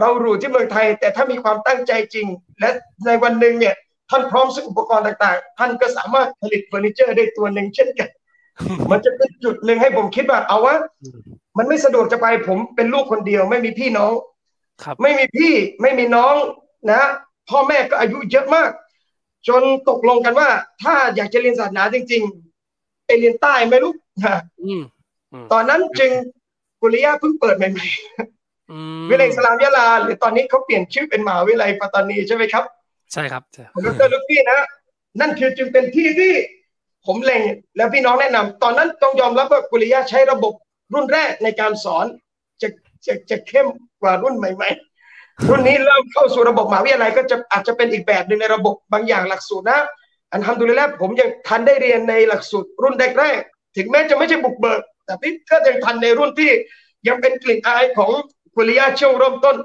S2: เรารู้ที่เมืองไทย แต่ถ้ามีความตั้งใจจริง และในวันหนึ่งเนี่ย ท่านพร้อมซื้ออุปกรณ์ต่างๆ ท่านก็สามารถผลิตเฟอร์นิเจอร์ได้ตัวหนึ่งเช่นกัน มันจะเป็นจุดหนึ่งให้ผมคิดว่าเอาวะมันไม่สะดวกจะไปผมเป็นลูกคนเดียว ไม่มีพี่น้อง
S1: ครับ
S2: ไม่มีพี่ไม่มีน้องนะ พ่อแม่ก็อายุเยอะมาก จนตกลงกันว่า ถ้าอยากจะเรียนศาสนาจริงๆไปเรียนใต้ไม่รู้ตอนนั้นจึงกุลิยาเพิ่งเปิดใหม่ๆวิเลยสลามยะลาหรือตอนนี้เขาเปลี่ยนชื่อเป็นมหาวิทยาลัยปัตตานีใช่ไหมครับ
S1: ใช่ครับ
S2: ผมดรลูกี้นะนั่นคือจึงเป็นที่ที่ผมเล็งแล้วพี่น้องแนะนำตอนนั้นต้องยอมรับว่ากุลิยาใช้ระบบรุ่นแรกในการสอนจะจะจะเข้มกว่ารุ่นใหม่ ๆ รุ่นนี้เริ่มเข้าสู่ระบบมหาวิทยาลัยก็จะอาจจะเป็นอีกแบบหนึ่งในระบบบางอย่างหลักสูตรนะ อันทำดูแลผมยังทันได้เรียนในหลักสูตรรุ่นแรกๆถึงแม้จะไม่ใช่บุกเบิก แต่พี่ก็ยังทันในรุ่นที่ยังเป็นกลิ่นอายของกุลิยาช่วงเริ่มต้น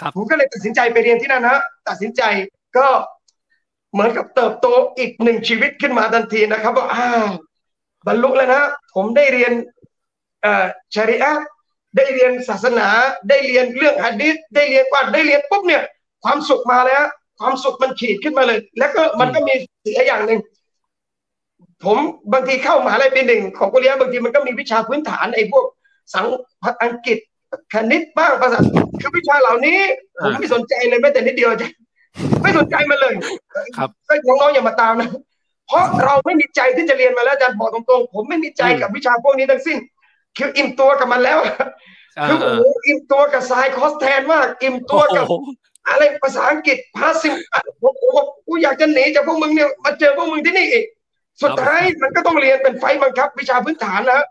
S1: ครับ
S2: ผมก็เลยตัดสินใจไปเรียนที่นั่นนะตัดสินใจ ก็เหมือนกับเติบโตอีกหนึ่งชีวิตขึ้นมาทันทีนะครับว่าอ้าวบรรลุแล้วนะ ผมได้เรียนเอ่อชาริอะห์ได้เรียนศาสนาได้เรียนเรื่องหะดีษได้เรียนกว่าได้เรียนปุ๊บเนี่ย ความสุขมาแล้ว ความสุขมันขีดขึ้นมาเลย แล้วก็มันก็มีเสียอย่างหนึ่งผมบางทีเข้ามหาลัยปีหนึ่งของกุเรียนบางทีมันก็มีวิชาพื้นฐานไอ้พวกสังอังกฤษคณิตบ้างภาษาคือวิชาเหล่านี้ ผมไม่สนใจเลยแม้แต่นิดเดียวจ้ะ ไม่สนใจมันเลย
S1: ครับ
S2: ก็น้องๆอย่ามาตามนะ เพราะเราไม่มีใจที่จะเรียนมาแล้วอาจารย์บอกตรงๆ ผมไม่มีใจกับวิชาพวกนี้ทั้งสิ้น คืออิ่มตัวกับมันแล้ว
S1: เอ
S2: คือ
S1: อเอ
S2: โอ้
S1: อ
S2: โหอิ่มตัวกับสายคอสแทนมากอิ่มตัวกับ
S1: โอ้โห
S2: อะไรภาษาอังกฤษพาสิผมผมผมกูอยากจะหนีจากพวกมึงเนี่ยมาเจอพวกมึงที่นี่อีกสุดท้ายมันก็ต้องเรียนเป็นไฟล์บังคับ วิชาพื้นฐานแล้ว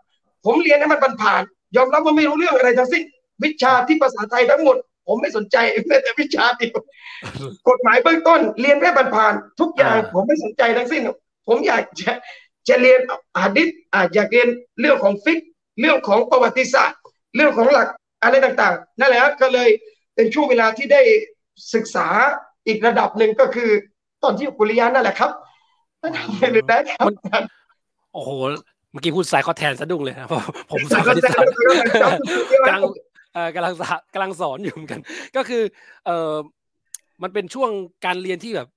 S2: ผมเรียนให้มันผ่านๆยอมรับว่าไม่รู้เรื่องอะไรทั้งสิ้น วิชาที่ภาษาไทยทั้งหมด ผมไม่สนใจแม้แต่วิชาเดียวกฎหมายเบื้องต้น เรียนแค่ผ่านๆทุกอย่างผมไม่สนใจทั้งสิ้น ผมอยากจะจะเรียนอาดิษอาจอยากเรียนเรื่องของฟิก เรื่องของประวัติศาสตร์ เรื่องของหลักอะไรต่างๆ นั่นแหละครับก็เลยเป็นช่วงเวลาที่ได้ศึกษาอีกระดับหนึ่งก็คือ ตอนที่อยู่กุริยานั่นแหละครับทำไปเลยนะครับ
S1: โอ้โหเมื่อกี้พูดสายคอแทนสะดุ้งเลยนะเพราะผมสายคณิตศาสตร์กำลัง เอ่อกำลังสะกำลังสอนอยู่เหมือนกัน ก็คือเอ่อมันเป็นช่วงการเรียนที่แบบ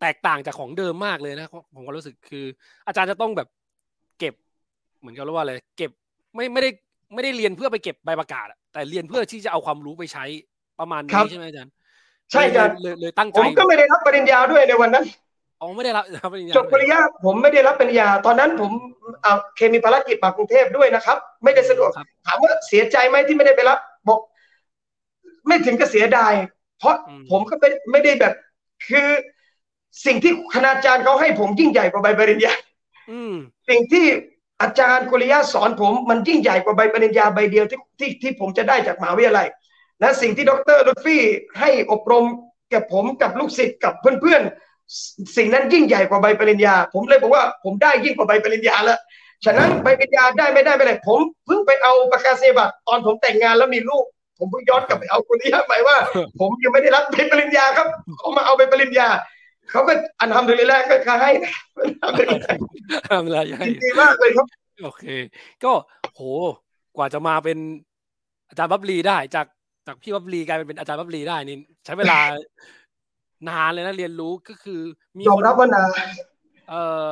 S1: แตกต่างจากของเดิมมากเลยนะผมก็รู้สึกคือ อาจารย์จะต้องแบบเก็บเหมือนกับว่าอะไรเก็บไม่ไม่ได้ไม่ได้เรียนเพื่อไปเก็บใบประกาศอะแต่เรียนเพื่อที่จะเอาความรู้ไปใช้ประมาณ
S2: ครั
S1: นี้
S2: บ
S1: ใช่ไหมอาจารย์
S2: ใช่ครับ
S1: เลยเลยเลยตั้งใจ
S2: ผมก็ไม่ได้รับปริญญาด้วยในวันนั้น
S1: อ๋อไม่ได้รับรับปริญญา
S2: จบปริญญาผมไม่ได้รับปริญญา ตอนนั้นผมเอาเคมีภารกิจมากรุงเทพด้วยนะครับ ไม่ได้สะดวก
S1: ครับ
S2: ถามว่าเสียใจไหมที่ไม่ได้ไปรับ บอก ไม่ถึงกับเสียดาย เพราะ
S1: อืม
S2: ผมก็ไม่ไม่ได้แบบ คือสิ่งที่คณาจารย์เขาให้ผมยิ่งใหญ่กว่าใบปริญญา
S1: อืม
S2: สิ่งที่อาจารย์กุริยะสอนผมมันยิ่งใหญ่กว่าใบปริญญาใบเดียวที่ที่ที่ผมจะได้จากมหาวิทยาลัย และสิ่งที่ดรลุตฟี่ให้อบรมกับผมกับลูกศิษย์กับเพื่อนๆสิ่งนั้นยิ่งใหญ่กว่าใบปริญญา ผมเลยบอกว่าผมได้ยิ่งกว่าใบปริญญาแล้ว ฉะนั้นใบปริญญาได้ไม่ได้ไม่เป็นไรผมเพิ่งไปเอาประกาศนียบัตรตอนผมแต่งงานแล้วมีลูก ผมเพิ่งย้อนกลับไปเอากุริยะไปว่า ผมยังไม่ได้รับใบปริญญาครับเขามาเอาใบปริญญาเขาก็อันทำดุลิลละก็ให้นะอันทำดุลิลละ
S1: ทำอะไรให้
S2: ยินดีมากเลยครับ
S1: โอเค ก็โหกว่าจะมาเป็นอาจารย์บับลีได้จากจากพี่บับลีกลายเป็นเป็นอาจารย์บับลีได้นี่ใช้เวลานานเลยนะเรียนรู้ก็คือมี
S2: ยอม
S1: คน
S2: รับว่านา
S1: เอ่อ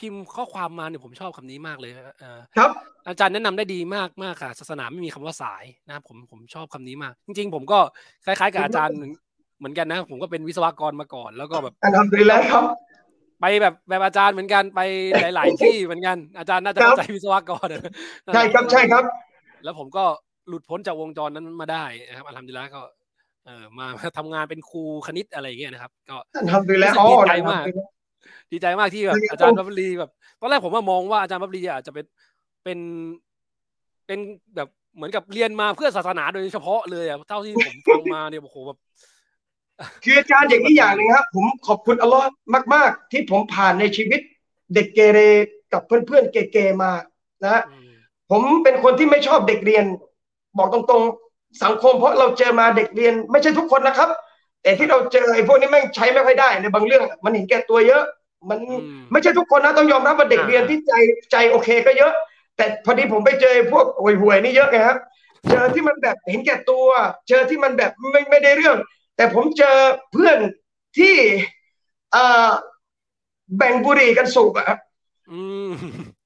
S1: พิมพ์ข้อความมาเนี่ยผมชอบคำนี้มากเลยเอ่อ
S2: ครับ
S1: อาจารย์แนะนำได้ดีมากมากค่ะ ศาสนาไม่มีคำว่าสายนะครับผมผมชอบคำนี้มาก จริง ๆ ผมก็คล้ายๆกับอาจารย์เหมือนกันนะ ผมก็เป็นวิศวกรมาก่อน แล้วก็แบบ
S2: อันทำดีแล้วครับ
S1: ไปแบบแบบอาจารย์เหมือนกันไปหลาย ๆ ที่เหมือนกันอาจารย์น่าจะ
S2: ครับ
S1: เข้าใจวิศวกรนะ
S2: ใช่ครับใช่ครับ
S1: แล้วผมก็หลุดพ้นจากวงจรนั้นมาได้นะครับอัลฮัมดุลิลละก็เออมามาทำงานเป็นครูคณิตอะไรอย่างเงี้ยนะครับ ก็
S2: อันทำดีแล้ว
S1: รู้สึก
S2: อ๋อ
S1: ดีใจมาก
S2: อันทำ ดีแล้ว
S1: ดีใจมากที่แบบ
S2: ดีครับ
S1: อาจารย์บับลีแบบตอนแรกผมว่ามองว่าอาจารย์บับลีอาจจะเป็นเป็นเป็นแบบเหมือนกับเรียนมาเพื่อศาสนาโดยเฉพาะเลยอะเท่าที่ผมฟังมาเนี่ยโอ้โหแบบ
S2: คืออาจารย์อย่างนี้อย่างหนึ่งครับ ผมขอบคุณอัลลอฮ์มาก ๆ ที่ผมผ่านในชีวิต เด็กเกเรกับเพื่อนๆเกๆมานะ
S1: อืม
S2: ผมเป็นคนที่ไม่ชอบเด็กเรียน บอกตรงๆ สังคมเพราะเราเจอมาเด็กเรียน ไม่ใช่ทุกคนนะครับ แต่ที่เราเจอไอ้พวกนี้แม่งใช้ไม่ค่อยได้ในบางเรื่อง มันเห็นแก่ตัวเยอะ มัน
S1: อืม
S2: ไม่ใช่ทุกคนนะต้องยอมรับว่าเด็ก
S1: อ่า
S2: เรียนที่ใจใจโอเคก็เยอะ แต่พอดีผมไปเจอไอ้พวกห่วยๆนี่เยอะไงครับเจอที่มันแบบเห็นแก่ตัว เจอที่มันแบบไม่ไม่ได้เรื่อง แต่ผมเจอเพื่อนที่เอ่อแบ่งบุหรี่กันสูบอะครับ
S1: อืม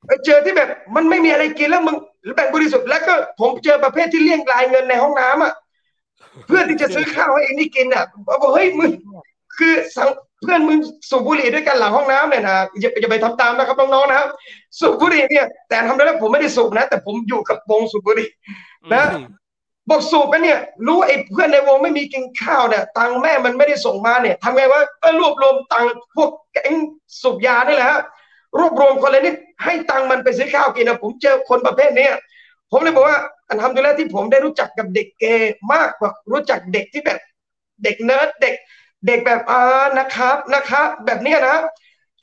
S2: ไปเจอที่แบบมันไม่มีอะไรกินแล้วมึงแบ่งบริสุทธิ์แล้วก็ผมเจอประเภทที่เลี่ยงรายเงินในห้องน้ำอะ เพื่อที่จะซื้อข้าวให้เองนี่กินอะบอกเฮ้ยมึงคือสังเพื่อนมึงสูบบุหรี่ด้วยกันหลังห้องน้ำเนี่ยนะอย่าอย่าไปทำตามนะครับน้องๆนะครับสูบบุหรี่เนี่ย แต่ทำได้แล้วผมไม่ได้สูบนะ แต่ผมอยู่กับวงสูบบุหรี่นะบอกสูบไปเนี่ย รู้ไอ้เพื่อนในวงไม่มีกินข้าวเนี่ยตังค์แม่มันไม่ได้ส่งมาเนี่ยทำไงวะก็รวบรวมตังค์พวกแก๊งสูบยานี่แหละฮะรวบรวมคนเลยนี่ให้ตังค์มันไปซื้อข้าวกินนะผมเจอคนประเภทเนี้ย ผมเลยบอกว่าالحمد لله ที่ผมได้รู้จักกับเด็กเกเรมากกว่ารู้จักเด็กที่แบบเด็กเนิร์ดเด็ก เด็กแบบอ่านะครับนะครับ แบบเนี้ยนะ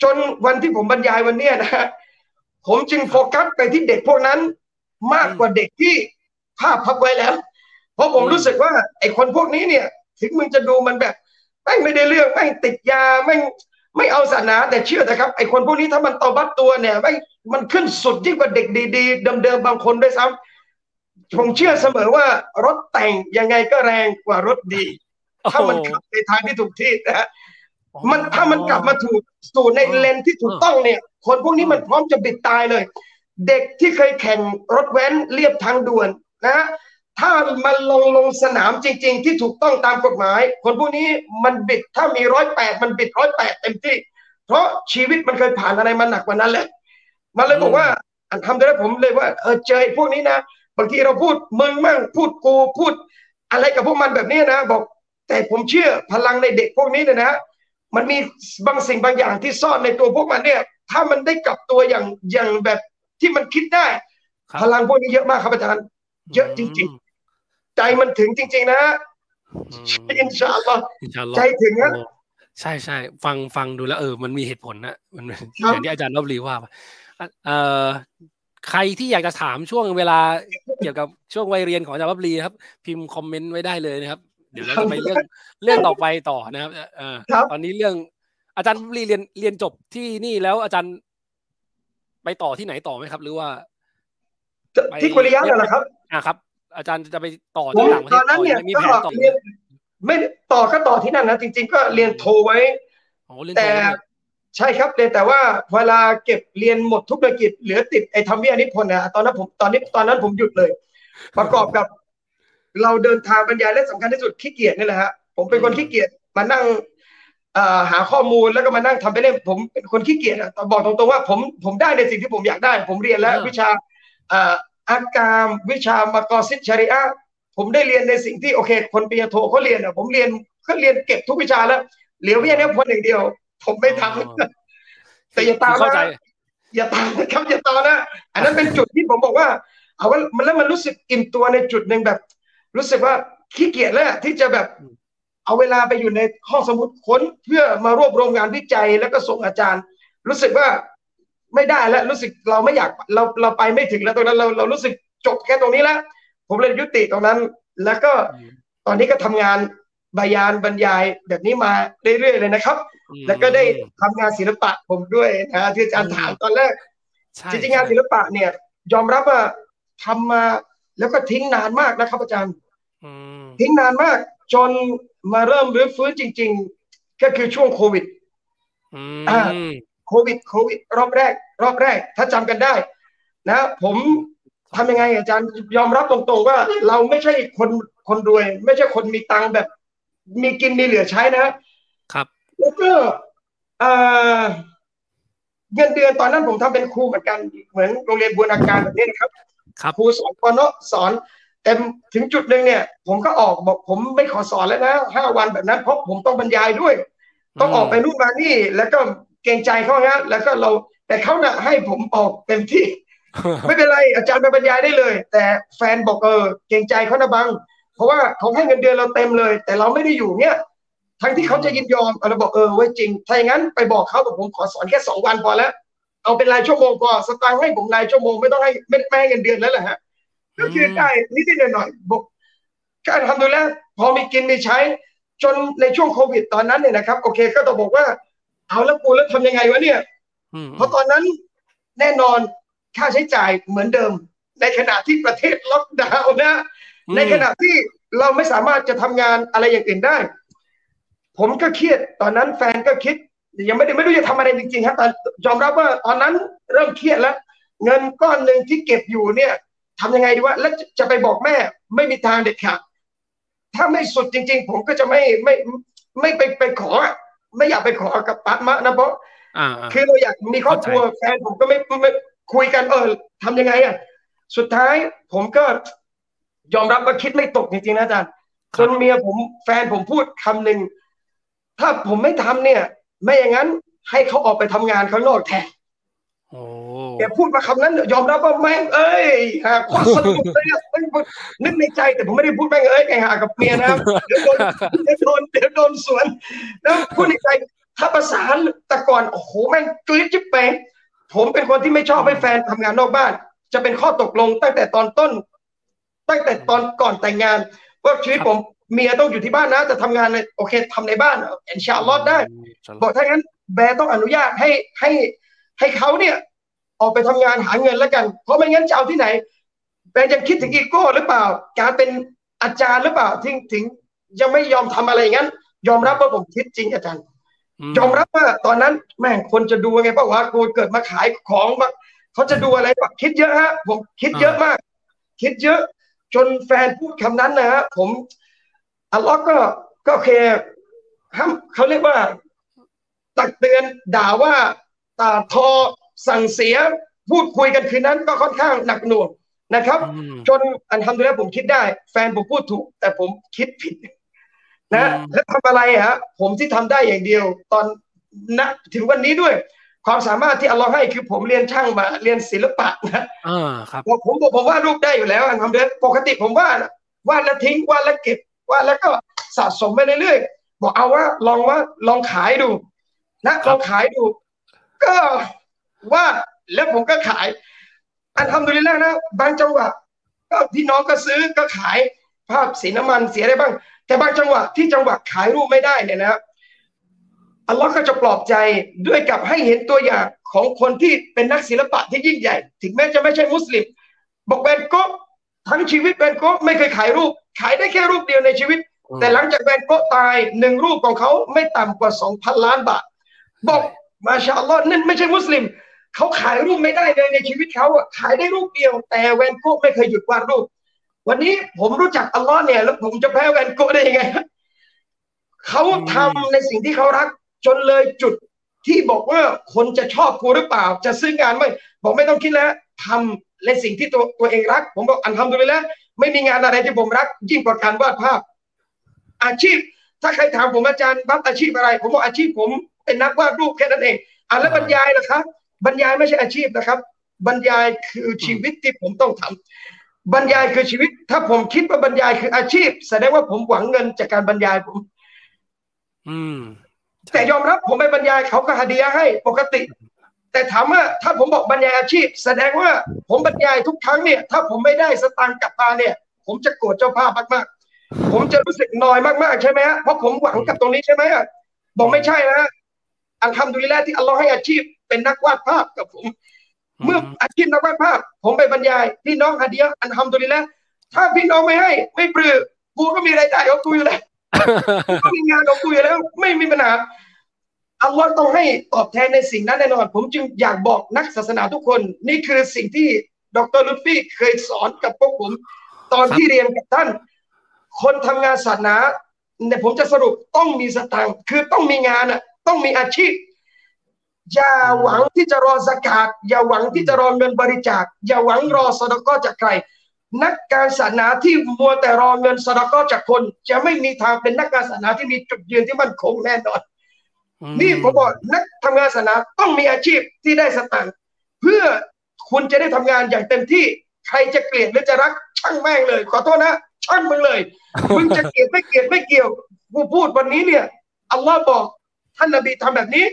S2: จนวันที่ผมบรรยายวันเนี้ยนะผมจึงโฟกัสไปที่เด็กพวกนั้น มากกว่าเด็กที่ภาพพับไว้แล้ว เพราะผมรู้สึกว่าไอ้คนพวกนี้เนี่ย ถึงมึงจะดูมันแบบแม่ไม่ได้เรื่องแม่ติดยาแม่ไม่เอาศาสนาแต่เชื่อนะครับไอ้คนพวกนี้ถ้ามันตอบัตตัวเนี่ยแม่ มันขึ้นสุดยิ่งกว่าเด็กดีๆเดิมๆบางคนด้วยซ้ำผมเชื่อเสมอว่ารถแต่งยังไงก็แรงกว่ารถดี ถ้ามันขับในทางที่ถูกที่นะฮะมันถ้ามันกลับมาถูกสู่ในเลนที่ถูกต้องเนี่ย คนพวกนี้มันพร้อมจะบิดตายเลย เด็กที่เคยแข่งรถแว้นเรียบทางด่วนนะฮะถ้ามันลงลงสนามจริง ๆ ที่ถูกต้องตามกฎหมาย คนพวกนี้มันบิดถ้ามีร้อยแปดมันบิดร้อยแปดเต็มที่ เพราะชีวิตมันเคยผ่านอะไรมาหนักกว่านั้นแหละ มันเลยบอกว่าอันทำได้ผมเลยว่าเออเจอพวกนี้นะบางทีเราพูดมึงมั่งพูดกูพูด อะไรกับพวกมันแบบนี้นะ บอก แต่ผมเชื่อพลังในเด็กพวกนี้เนี่ยนะ มันมีบางสิ่งบางอย่างที่ซ่อนในตัวพวกมันเนี่ย ถ้ามันได้กลับตัวอย่างอย่างแบบที่มันคิดได้ พลังพวกนี้เยอะมากครับอาจารย์เยอะจริง ๆ ใจมันถึงจริง ๆ นะอินชาอัลลอฮ์ใจถึงนะ
S1: ใช่ใช่ฟังฟังดูแล้วเออ มันมีเหตุผลนะมันอย่างที่อาจารย์รบรีว่า เอ่อใครที่อยากจะถามช่วงเวลาเกี่ยวกับช่วงวัยเรียนของอาจารย์รบรีครับ พิมพ์คอมเมนต์ไว้ได้เลยนะครับ เดี๋ยวเราจะไปเรื่องเรื่องต่อไปต่อนะครับเออตอนนี้เรื่อง อาจารย์รบรีเรียนเรียนจบที่นี่แล้วอาจารย์ ไปต่อที่ไหนต่อไหมครับ หรือว่า
S2: ที่คุริยะนั่นแหละครับ
S1: อ่าครับ อาจารย์จะไปต่อที่ต่างประเทศตอนนั้นเนี่ย
S2: ก็เรียนไม่ต่อก็ต่อที่นั่นนะจริง ๆ ก็เรียนโทไว้แต่ ใช่ครับเลยแต่ว่าเวลาเก็บเรียนหมดทุกธุรกิจเหลือติดไอ้ทำวิทยานิพนธ์นะตอนนั้นผมตอนนี้ตอนนั้นผมหยุดเลย ประกอบกับ เราเดินทางบรรยายและสำคัญที่สุดขี้เกียจนี่แหละฮะผมเป็นคนขี้เกียจมานั่งหาข้อมูลแล้วก็มานั่งทำไปเล่นผมเป็นคนขี้เกียจอะบอกตรงๆว่าผมผมได้ในสิ่งที่ผมอยากได้ ผมเรียนแล้ววิชาอากามวิชามากอซิชาริอะผมได้เรียนในสิ่งที่โอเค คนปริญญาโทเขาเรียนอะผมเรียนเขาเรียนเก็บทุกวิชาแล้วเหลือวิทยานิพนธ์อย่างเดียว ผมไม่ทำแต่อย่าตามนะอย่าตามนะครับอย่าตามนะอันนั้นเป็นจุดที่ผมบอกว่า เอาว่ามันแล้วมันรู้สึกอิ่มตัวในจุดหนึ่งแบบ รู้สึกว่าขี้เกียจแล้วที่จะแบบเอาเวลาไปอยู่ในห้องสมุดค้นเพื่อมารวบรวมงานวิจัยแล้วก็ส่งอาจารย์ รู้สึกว่าไม่ได้แล้วรู้สึกเราไม่อยากเราเราไปไม่ถึงแล้วตรงนั้นเราเรารู้สึกจบแค่ตรงนี้แล้วผมเลยยุติตรงนั้น แล้วก็ตอนนี้ก็ทำงานบายานบรรยายแบบนี้มาเรื่อยๆเลยนะครับ แล้วก็ได้ทำงานศิลปะผมด้วยนะที่อาจารย์ถามตอนแรกจริงๆงานศิลปะเนี่ย ยอมรับว่าทำมาแล้วก็ทิ้งนานมากนะครับ อาจารย์ทิ้งนานมาก จนมาเริ่มรื้อฟื้นจริง ๆ ก็คือช่วงโควิดอ่าโควิดโควิด รอบแรก รอบแรก ถ้าจำกันได้ นะ ผมทำยังไง อาจารย์ยอมรับตรงๆว่า เราไม่ใช่คนคนรวย ไม่ใช่คนมีตังแบบ มีกินมีเหลือใช้นะครับ แล้วก็เงินเดือนตอนนั้นผมทำเป็นครูเหมือนกันเหมือนโรงเรียนบูรณาการแบบนี้นะครับครูสอนปนสอนแต่ถึงจุดหนึ่งเนี่ย ผมก็ออกบอกผมไม่ขอสอนแล้วนะห้าวันแบบนั้นเพราะผมต้องบรรยายด้วย ต้องออกไปนู่นมานี่ แล้วก็เกรงใจเขาฮะแล้วก็เราแต่เขาน่ะให้ผมออกเต็มที่ ไม่เป็นไรอาจารย์ไปบรรยายได้เลย แต่แฟนบอกเออเกรงใจเขานะบัง เพราะว่าเขาให้เงินเดือนเราเต็มเลย แต่เราไม่ได้อยู่เนี่ย ทั้งที่เขาจะยินยอมเราบอกเออไว้จริงถ้าอย่างนั้นไปบอกเขาบอกผมขอสอนแค่สองวันพอแล้ว เอาเป็นรายชั่วโมงพอสตางค์ให้ผมรายชั่วโมงไม่ต้องให้ไม่ไม่ให้เงินเดือนแล้วแหละฮะก็คือได้นิดๆหน่อยๆบอกการทำดูแลพอมีกินมีใช้ จนในช่วงโควิดตอนนั้นเนี่ยนะครับ โอเคก็ต้องบอกว่า เอาแล้วกูแล้วทำยังไงวะเนี่ยเพราะตอนนั้นแน่นอนค่าใช้จ่ายเหมือนเดิม ในขณะที่ประเทศล็อกดาวน์นะ ในขณะที่เราไม่สามารถจะทำงานอะไรอย่างอื่นได้ ผมก็เครียด ตอนนั้นแฟนก็คิด ยังไม่ได้ไม่รู้จะทำอะไรจริงๆครับแต่ยอมรับว่าตอนนั้นเริ่มเครียดแล้ว เงินก้อนหนึ่งที่เก็บอยู่เนี่ยทำยังไงดีวะแล้วจะไปบอกแม่ ไม่มีทางเด็ดขาดถ้าไม่สุดจริง ๆ ผมก็จะไม่ไม่ไม่ไปไปขอ ไม่อยากไปขอกับปะมะนะเพราะคือเราอยากมีครอบครัวแฟนผมก็ไม่ไม่คุยกันเออทำยังไงอะสุดท้ายผมก็ยอมรับว่าคิดไม่ตกจริงๆนะอาจารย์จนเมียผมแฟนผมพูดคำหนึ่ง ถ้าผมไม่ทำเนี่ย ไม่อย่างนั้นให้เขาออกไปทำงานข้างนอกแทน
S1: โอ้
S2: แกพูดมาคำนั้น ยอมรับว่าแม่งเอ้ยหาความสนุกเลยอะนึกในใจแต่ผมไม่ได้พูดแม่งเอ้ยไงหากับเมียนะครับเดี๋ยวโดนเดี๋ยวโดนเดี๋ยวโดนสวนแล้วพูดในใจถ้าภาษาแต่ก่อนโอ้โหแม่งกรี๊ดจิ๊บแปงผมเป็นคนที่ไม่ชอบให้แฟนทำงานนอกบ้าน จะเป็นข้อตกลงตั้งแต่ตอนต้น ตั้งแต่ตอนก่อนแต่งงานว่าชีวิตผม เมียต้องอยู่ที่บ้านนะ จะทำงานในโอเคทำในบ้านเอ็นชาลอดได้ บอกถ้างั้นแบร์ต้องอนุญาตให้ให้ให้เขาเนี่ย ออกไปทำงานหาเงินแล้วกัน เพราะไม่งั้นจะเอาที่ไหน แบร์ยังคิดถึงอีโก้หรือเปล่า การเป็นอาจารย์หรือเปล่าถึงถึงยังไม่ยอมทำอะไรอย่างนั้น ยอมรับว่าผมคิดจริงอาจารย์ ยอมรับว่าตอนนั้นแม่งคนจะดูไงเพราะว่ากูเกิดมาขายของมาเขาจะดูอะไรวะคิดเยอะฮะ ผมคิดเยอะมาก คิดเยอะ จนแฟนพูดคำนั้นนะฮะผม อัลลอฮ์ก็ก็โอเคห้ามเขาเรียกว่า ตักเตือนด่าว่าตาทอสั่งเสียพูดคุยกันคืนนั้นก็ค่อนข้างหนักหน่วงนะครับ
S1: อืม
S2: จนอันทำด้วยผมคิดได้ แฟนผมพูดถูก แต่ผมคิดผิด นะ
S1: อืม
S2: แล้วทำอะไรฮะผมที่ทำได้อย่างเดียว ตอนณถึงวันนี้ด้วย ความสามารถที่อัลลอฮ์ให้คือผมเรียนช่างมาเรียนศิลปะนะ
S1: อ่าครับ
S2: ผมผมผมผมวาดรูปได้อยู่แล้วอันทำเดือนปกติผมวาดอะวาดแล้วทิ้งวาดแล้วเก็บ วาดแล้วก็สะสมไปเรื่อยๆบอกเอาว่าลองว่าลองขายดูนะลองขายดู ก็วาดแล้วผมก็ขาย อันทำดูดีแล้วนะบางจังหวะก็พี่น้องก็ซื้อก็ขายภาพสีน้ำมันเสียได้บ้าง แต่บางจังหวะที่จังหวะขายรูปไม่ได้เนี่ยนะครับอัลลอฮ์ก็จะปลอบใจด้วยกับให้เห็นตัวอย่างของคนที่เป็นนักศิลปะที่ยิ่งใหญ่ ถึงแม้จะไม่ใช่มุสลิม บอกแวนโกะ ทั้งชีวิตแวนโกะไม่เคยขายรูป ขายได้แค่รูปเดียวในชีวิต แต่หลังจากแวนโกะตายหนึ่งรูปของเขาไม่ต่ำกว่าสองพันล้านบาท บอกมาชาอัลลอฮ์นั่นไม่ใช่มุสลิมเขาขายรูปไม่ได้เลยในชีวิตเขาอะขายได้รูปเดียว แต่แวนโกะไม่เคยหยุดวาดรูป วันนี้ผมรู้จักอัลลอฮ์เนี่ยแล้วผมจะแพ้แวนโกะได้ยังไงเขาทำในสิ่งที่เขารัก จนเลยจุดที่บอกว่าคนจะชอบกูหรือเปล่า จะซื้องานไหมบอกไม่ต้องคิดแล้วทำ ในสิ่งที่ตัวตัวเองรัก ผมบอกอันทำดูเลยแล้วไม่มีงานอะไรที่ผมรัก ยิ่งกว่าการวาดภาพ อาชีพ ถ้าใครถามผมอาจารย์บัฟอาชีพอะไร ผมบอกอาชีพผมเป็นนักวาดรูปแค่นั้นเองอะแล้วบรรยายล่ะครับ บรรยายไม่ใช่อาชีพนะครับ บรรยายคือชีวิตที่ผมต้องทำบรรยายคือชีวิต ถ้าผมคิดว่าบรรยายคืออาชีพ แสดงว่าผมหวังเงินจากการบรรยายผม
S1: อืม
S2: แต่ยอมรับผมไปบรรยายเขาก็ฮาเดียให้ปกติ แต่ถามว่าถ้าผมบอกบรรยายอาชีพ แสดงว่าผมบรรยายทุกครั้งเนี่ย ถ้าผมไม่ได้สตางค์กลับมาเนี่ย ผมจะโกรธเจ้าภาพมากๆผมจะรู้สึกนอยมากๆใช่ไหมฮะเพราะผมหวังกับตรงนี้ใช่ไหมฮะบอกไม่ใช่นะฮะอันทำดูแลที่อัลลอฮ์ให้อาชีพเป็นนักวาดภาพกับผม เมื่ออาชีพนักวาดภาพ ผมไปบรรยายพี่น้องฮาเดียอันทำดูแลถ้าพี่น้องไม่ให้ ไม่ปลื้มกูก็มีรายได้ของกูอยู่แล้วก็มีงานของกูอยู่แล้ว ไม่มีปัญหา อัลลอฮ์ต้องให้ตอบแทนในสิ่งนั้นแน่นอน ผมจึงอยากบอกนักศาสนาทุกคน นี่คือสิ่งที่ดรลุฟฟี่เคยสอนกับพวกผม ตอนที่เรียนกับท่าน คนทำงานศาสนาเนี่ยผมจะสรุปต้องมีสตางค์คือต้องมีงานอะต้องมีอาชีพ อย่าหวังที่จะรอสกาดอย่าหวังที่จะรอเงินบริจาค อย่าหวังรอสดก็จากใคร นักการศาสนาที่มัวแต่รอเงินสดก็จากคน จะไม่มีทางเป็นนักการศาสนาที่มีจุดยืนที่มั่นคงแน่นอน นี่ผมบอกนักทำงานศาสนาต้องมีอาชีพที่ได้สตางค์เพื่อคุณจะได้ทำงานอย่างเต็มที่ใครจะเกลียดหรือจะรักช่างแม่งเลย ขอโทษนะช่างมึงเลยมึงจะเกลียดไม่เกลียดไม่เกี่ยวกูพูดวันนี้เนี่ยอัลลอฮ์บอกท่านนบีทำแบบนี้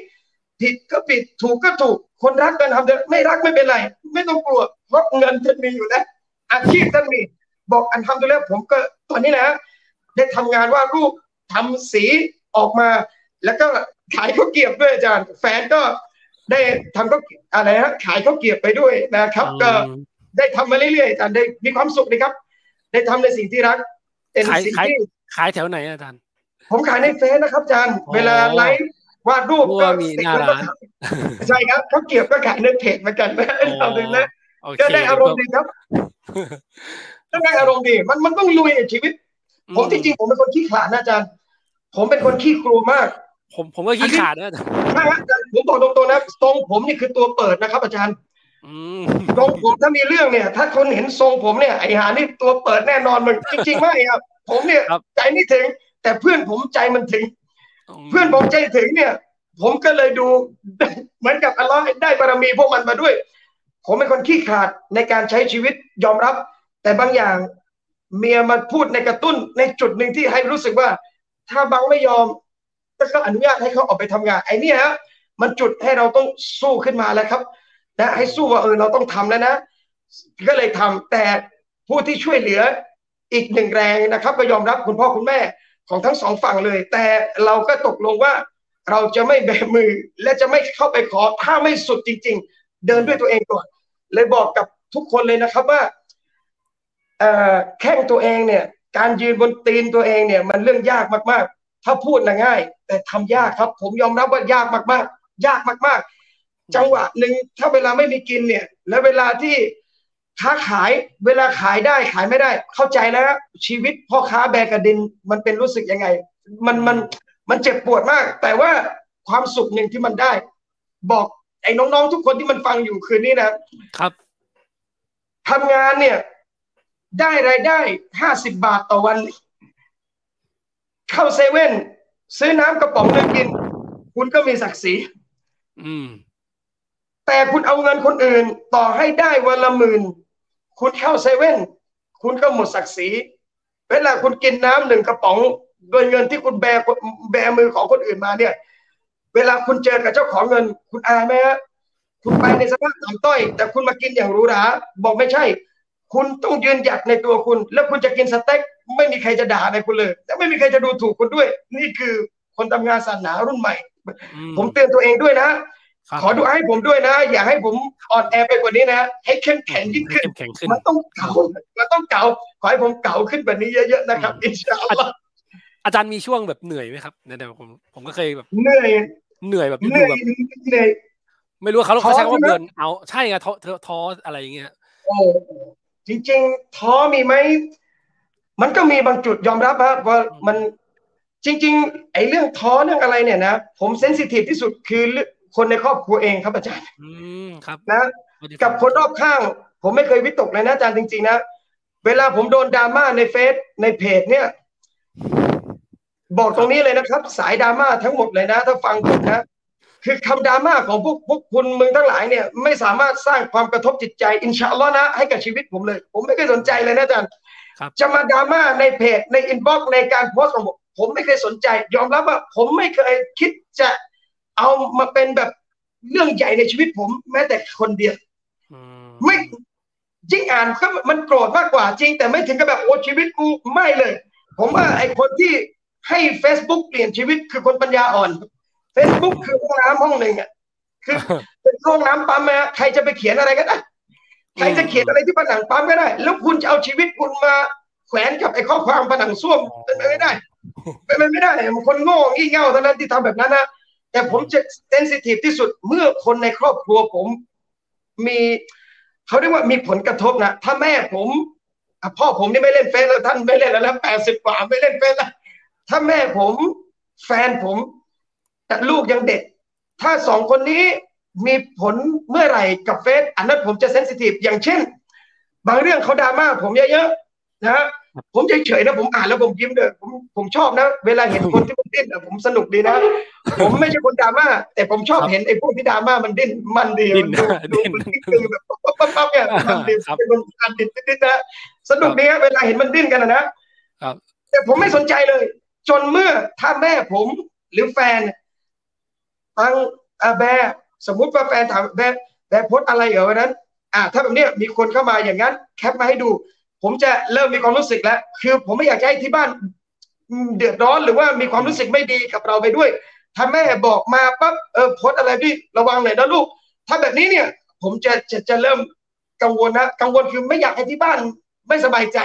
S2: ผิดก็ผิดถูกก็ถูก คนรักกันทำเถอะไม่รักไม่เป็นไร ไม่ต้องกลัวเพราะเงินท่านมีอยู่แล้วอาชีพท่านมี บอกอันทำตัวแล้วผมก็ตอนนี้แหละได้ทำงานว่าดรูปทำสีออกมา แล้วก็ ขายข้าวเกรียบด้วยอาจารย์ แฟนก็ได้ทำก็อะไรฮะขายข้าวเกรียบไปด้วยนะครับ ก็ได้ทำมาเรื่อยๆอาจารย์ได้มีความสุขนะครับ ได้ทำในสิ่งที่รักเป็น
S1: ขาย
S2: สิ่ง
S1: ขาย
S2: ที่
S1: ขายแถวไหนอาจารย์
S2: ผมขายในเฟซนะครับอาจารย์
S1: อ๋อ
S2: เวลาไลฟ์วาดรูป
S1: รู้
S2: ก็
S1: ว่ามีหน้าร้าน
S2: ใช่ครับเขาวเกรียบก็ขายในเพจเหมือนกันนะทำเลยนะ
S1: โอเค
S2: ก็ได้อารมณ์ดีครับก็ได้อารมณ์ดี มันมันต้องลุยในชีวิต ผมจริงๆผมเป็นคนขี้ขลาดนะอาจารย์ ผมเป็นคนขี้กลัวมาก
S1: ผมผมก็ขี้ขาดนะอาจารย์
S2: ใช่ครับอาจารย์ผมบอกตรงๆนะทรงผมนี่คือตัวเปิดนะครับ อาจารย์
S1: อืม
S2: ทรงผมถ้ามีเรื่องเนี่ย ถ้าคนเห็นทรงผมเนี่ยไอ้หานี่ตัวเปิดแน่นอนมันจริงๆไม่ครับ ผมเนี่ยใจไม่ถึง แต่เพื่อนผมใจมันถึง เพื่อนผมใจถึงเนี่ยผผมก็เลยดูเหมือนกับอัลลอฮ์ได้บารมีพวกมันมาด้วย ผมเป็นคนขี้ขาดในการใช้ชีวิตยอมรับ แต่บางอย่างเมียมาพูดในกระตุ้นในจุดหนึ่งที่ให้รู้สึกว่า ถ้าบังไม่ยอม ก็อนุญาตให้เขาออกไปทำงานไอ้นี่ฮะมันจุดให้เราต้องสู้ขึ้นมาแล้วครับนะให้สู้ว่าเออเราต้องทำแล้วนะ ก็เลยทำแต่ผู้ที่ช่วยเหลืออีกหนึ่งแรงนะครับ ก็ยอมรับคุณพ่อคุณแม่ของทั้งสองฝั่งเลย แต่เราก็ตกลงว่าเราจะไม่แบมือและจะไม่เข้าไปขอถ้าไม่สุดจริง ๆ เดินด้วยตัวเองก่อนเลยบอกกับทุกคนเลยนะครับว่าแข้งตัวเองเนี่ย การยืนบนตีนตัวเองเนี่ย มันเรื่องยากมากๆ ถ้าพูดนะง่าย แต่ทำยากครับ ผมยอมรับว่ายากมากๆ ยากมากๆ จังหวะหนึ่งถ้าเวลาไม่มีกินเนี่ย และเวลาที่ค้าขายเวลาขายได้ขายไม่ได้ เข้าใจแล้วชีวิตพ่อค้าแบกระดินมันเป็นรู้สึกยังไง มันมันมันเจ็บปวดมาก แต่ว่าความสุขหนึ่งที่มันได้ บอกไอ้น้องๆทุกคนที่มันฟังอยู่คืนนี้นะครับทำงานเนี่ย ได้รายได้ห้าสิบบาทต่อวัน เข้าเซเว่นซื้อน้ำกระป๋องนึงกิน คุณก็มีศักดิ์ศรี
S1: อืม
S2: แต่คุณเอาเงินคนอื่น ต่อให้ได้วันละหมื่น คุณเข้าเซเว่นคุณก็หมดศักดิ์ศรีเวลาคุณกินน้ำหนึ่งกระป๋องโดยเงินที่คุณแบแบมือของคนอื่นมาเนี่ย เวลาคุณเจอกับเจ้าของเงิน คุณอายไหมฮะคุณไปในสภาพต่ำต้อย แต่คุณมากินอย่างหรูหราบอกไม่ใช่ คุณต้องยืนหยัดในตัวคุณ แล้วคุณจะกินสเต็กไม่มีใครจะด่าในคุณเลยและไม่มีใครจะดูถูกคุณด้วย นี่คือคนทำงานศาสนารุ่นใหม่ ผมเตือนตัวเองด้วยนะ ขอดูให้ผมด้วยนะ อย่าให้ผมอ่อนแอไปกว่านี้นะ ให้เข้มแข็งยิ่งขึ้นมันต้องเก่ามันต้องเก่าขอให้ผมเก่าขึ้นแบบนี้เยอะๆนะครับอินชาอัลลอฮ์
S1: อาจารย์มีช่วงแบบเหนื่อยไหมครับเนี่ยผมผมก็เคยแบบ
S2: เหนื่อย
S1: เหนื่อยแบบ
S2: เหนื่อยเหนื่อย
S1: ไม่รู้เขาเขาใช้คำว่าเบิร์นเอาใช่ไงท้อท้ออะไรอย่างเงี้ย
S2: โอ้ จริงๆท้อมีไหมมันก็มีบางจุดยอมรับครับว่ามันจริง ๆ ไอ้เรื่องท้อเรื่องอะไรเนี่ยนะผมเซนซิทีฟที่สุดคือคนในครอบครัวเองครับอาจารย์
S1: อืมครับ
S2: นะ กับคนรอบข้าง ผมไม่เคยวิตกเลยนะอาจารย์จริง ๆ นะเวลาผมโดนดราม่าในเฟซในเพจเนี่ย บอกตรงนี้เลยนะครับ สายดราม่าทั้งหมดเลยนะ ถ้าฟังผมนะ คือคำดราม่าของพวกพวกคุณมึงทั้งหลายเนี่ยไม่สามารถสร้างความกระทบจิตใจإن شاء الله นะให้กับชีวิตผมเลย ผมไม่เคยสนใจเลยนะอาจารย์จะมาดราม่าในเพจใน inbox ในการโพสต์ของผมผมไม่เคยสนใจ ยอมรับว่าผมไม่เคยคิดจะเอามาเป็นแบบเรื่องใหญ่ในชีวิตผม แม้แต่คนเดียวไม่ยิ่งอ่านก็มันโกรธมากกว่าจริง แต่ไม่ถึงกับแบบโอ้ชีวิตกูไม่เลย ผมว่าไอ้คนที่ให้ Facebook เปลี่ยนชีวิตคือคนปัญญาอ่อน Facebook คือห้องน้ำห้องหนึ่งอะคือเป็นห้องน้ำปั๊มนะใครจะไปเขียนอะไรก็ได้ใครจะเขียนอะไรที่ผนังปั๊มก็ได้ แล้วคุณจะเอาชีวิตคุณมาแขวนกับไอ้ข้อความผนังส้วมเป็นไปไม่ได้เป็นไปไม่ได้มันคนโง่งี่เง่าเท่านั้นที่ทำแบบนั้นนะแต่ผมจะเซนซิทีฟที่สุดเมื่อคนในครอบครัวผมมีเขาเรียกว่ามีผลกระทบนะถ้าแม่ผมพ่อผมนี่ไม่เล่นเฟซแล้วท่านไม่เล่นแล้วแปดสิบกว่าไม่เล่นเฟซแล้วถ้าแม่ผม แฟนผมแต่ ลูกยังเด็ก ถ้าสองคนนี้มีผลเมื่อไหร่กับเฟซอันนั้นผมจะเซนซิทีฟอย่างเช่น บางเรื่องเขาดราม่าผมเยอะๆนะผมเฉยๆนะผมอ่านแล้วผมยิ้มเลยผมผมชอบนะ เวลาเห็นคนที่มันดิ้นผมสนุกดีนะ ผมไม่ใช่คนดราม่าแต่ผมชอบเห็นไอ้พวกที่ดราม่ามันดิ้นมันดีมันดูดูมันแบบปั๊บปั๊บปั๊บเนี่ยมันดีเป็นคนการดิ้นดิ้นนะสนุกดีเวลาเห็นมันดิ้นกันนะแต่ผมไม่สนใจเลย จนเมื่อถ้าแม่ผมหรือแฟน ตั้งอาแบสมมุติว่าแฟนถามแบแบโพสอะไรเหรอวันนั้น อ่า ถ้าแบบนี้มีคนเข้ามาอย่างนั้น แคปมาให้ดู ผมจะเริ่มมีความรู้สึกแล้ว คือผมไม่อยากให้ที่บ้าน เดือดร้อนหรือว่ามีความรู้สึกไม่ดีกับเราไปด้วยถ้าแม่บอกมาปั๊บเออโพสอะไรพี่ระวังหน่อยนะลูก ถ้าแบบนี้เนี่ย ผมจะจะจะเริ่มกังวลนะกังวลคือไม่อยากให้ที่บ้านไม่สบายใจ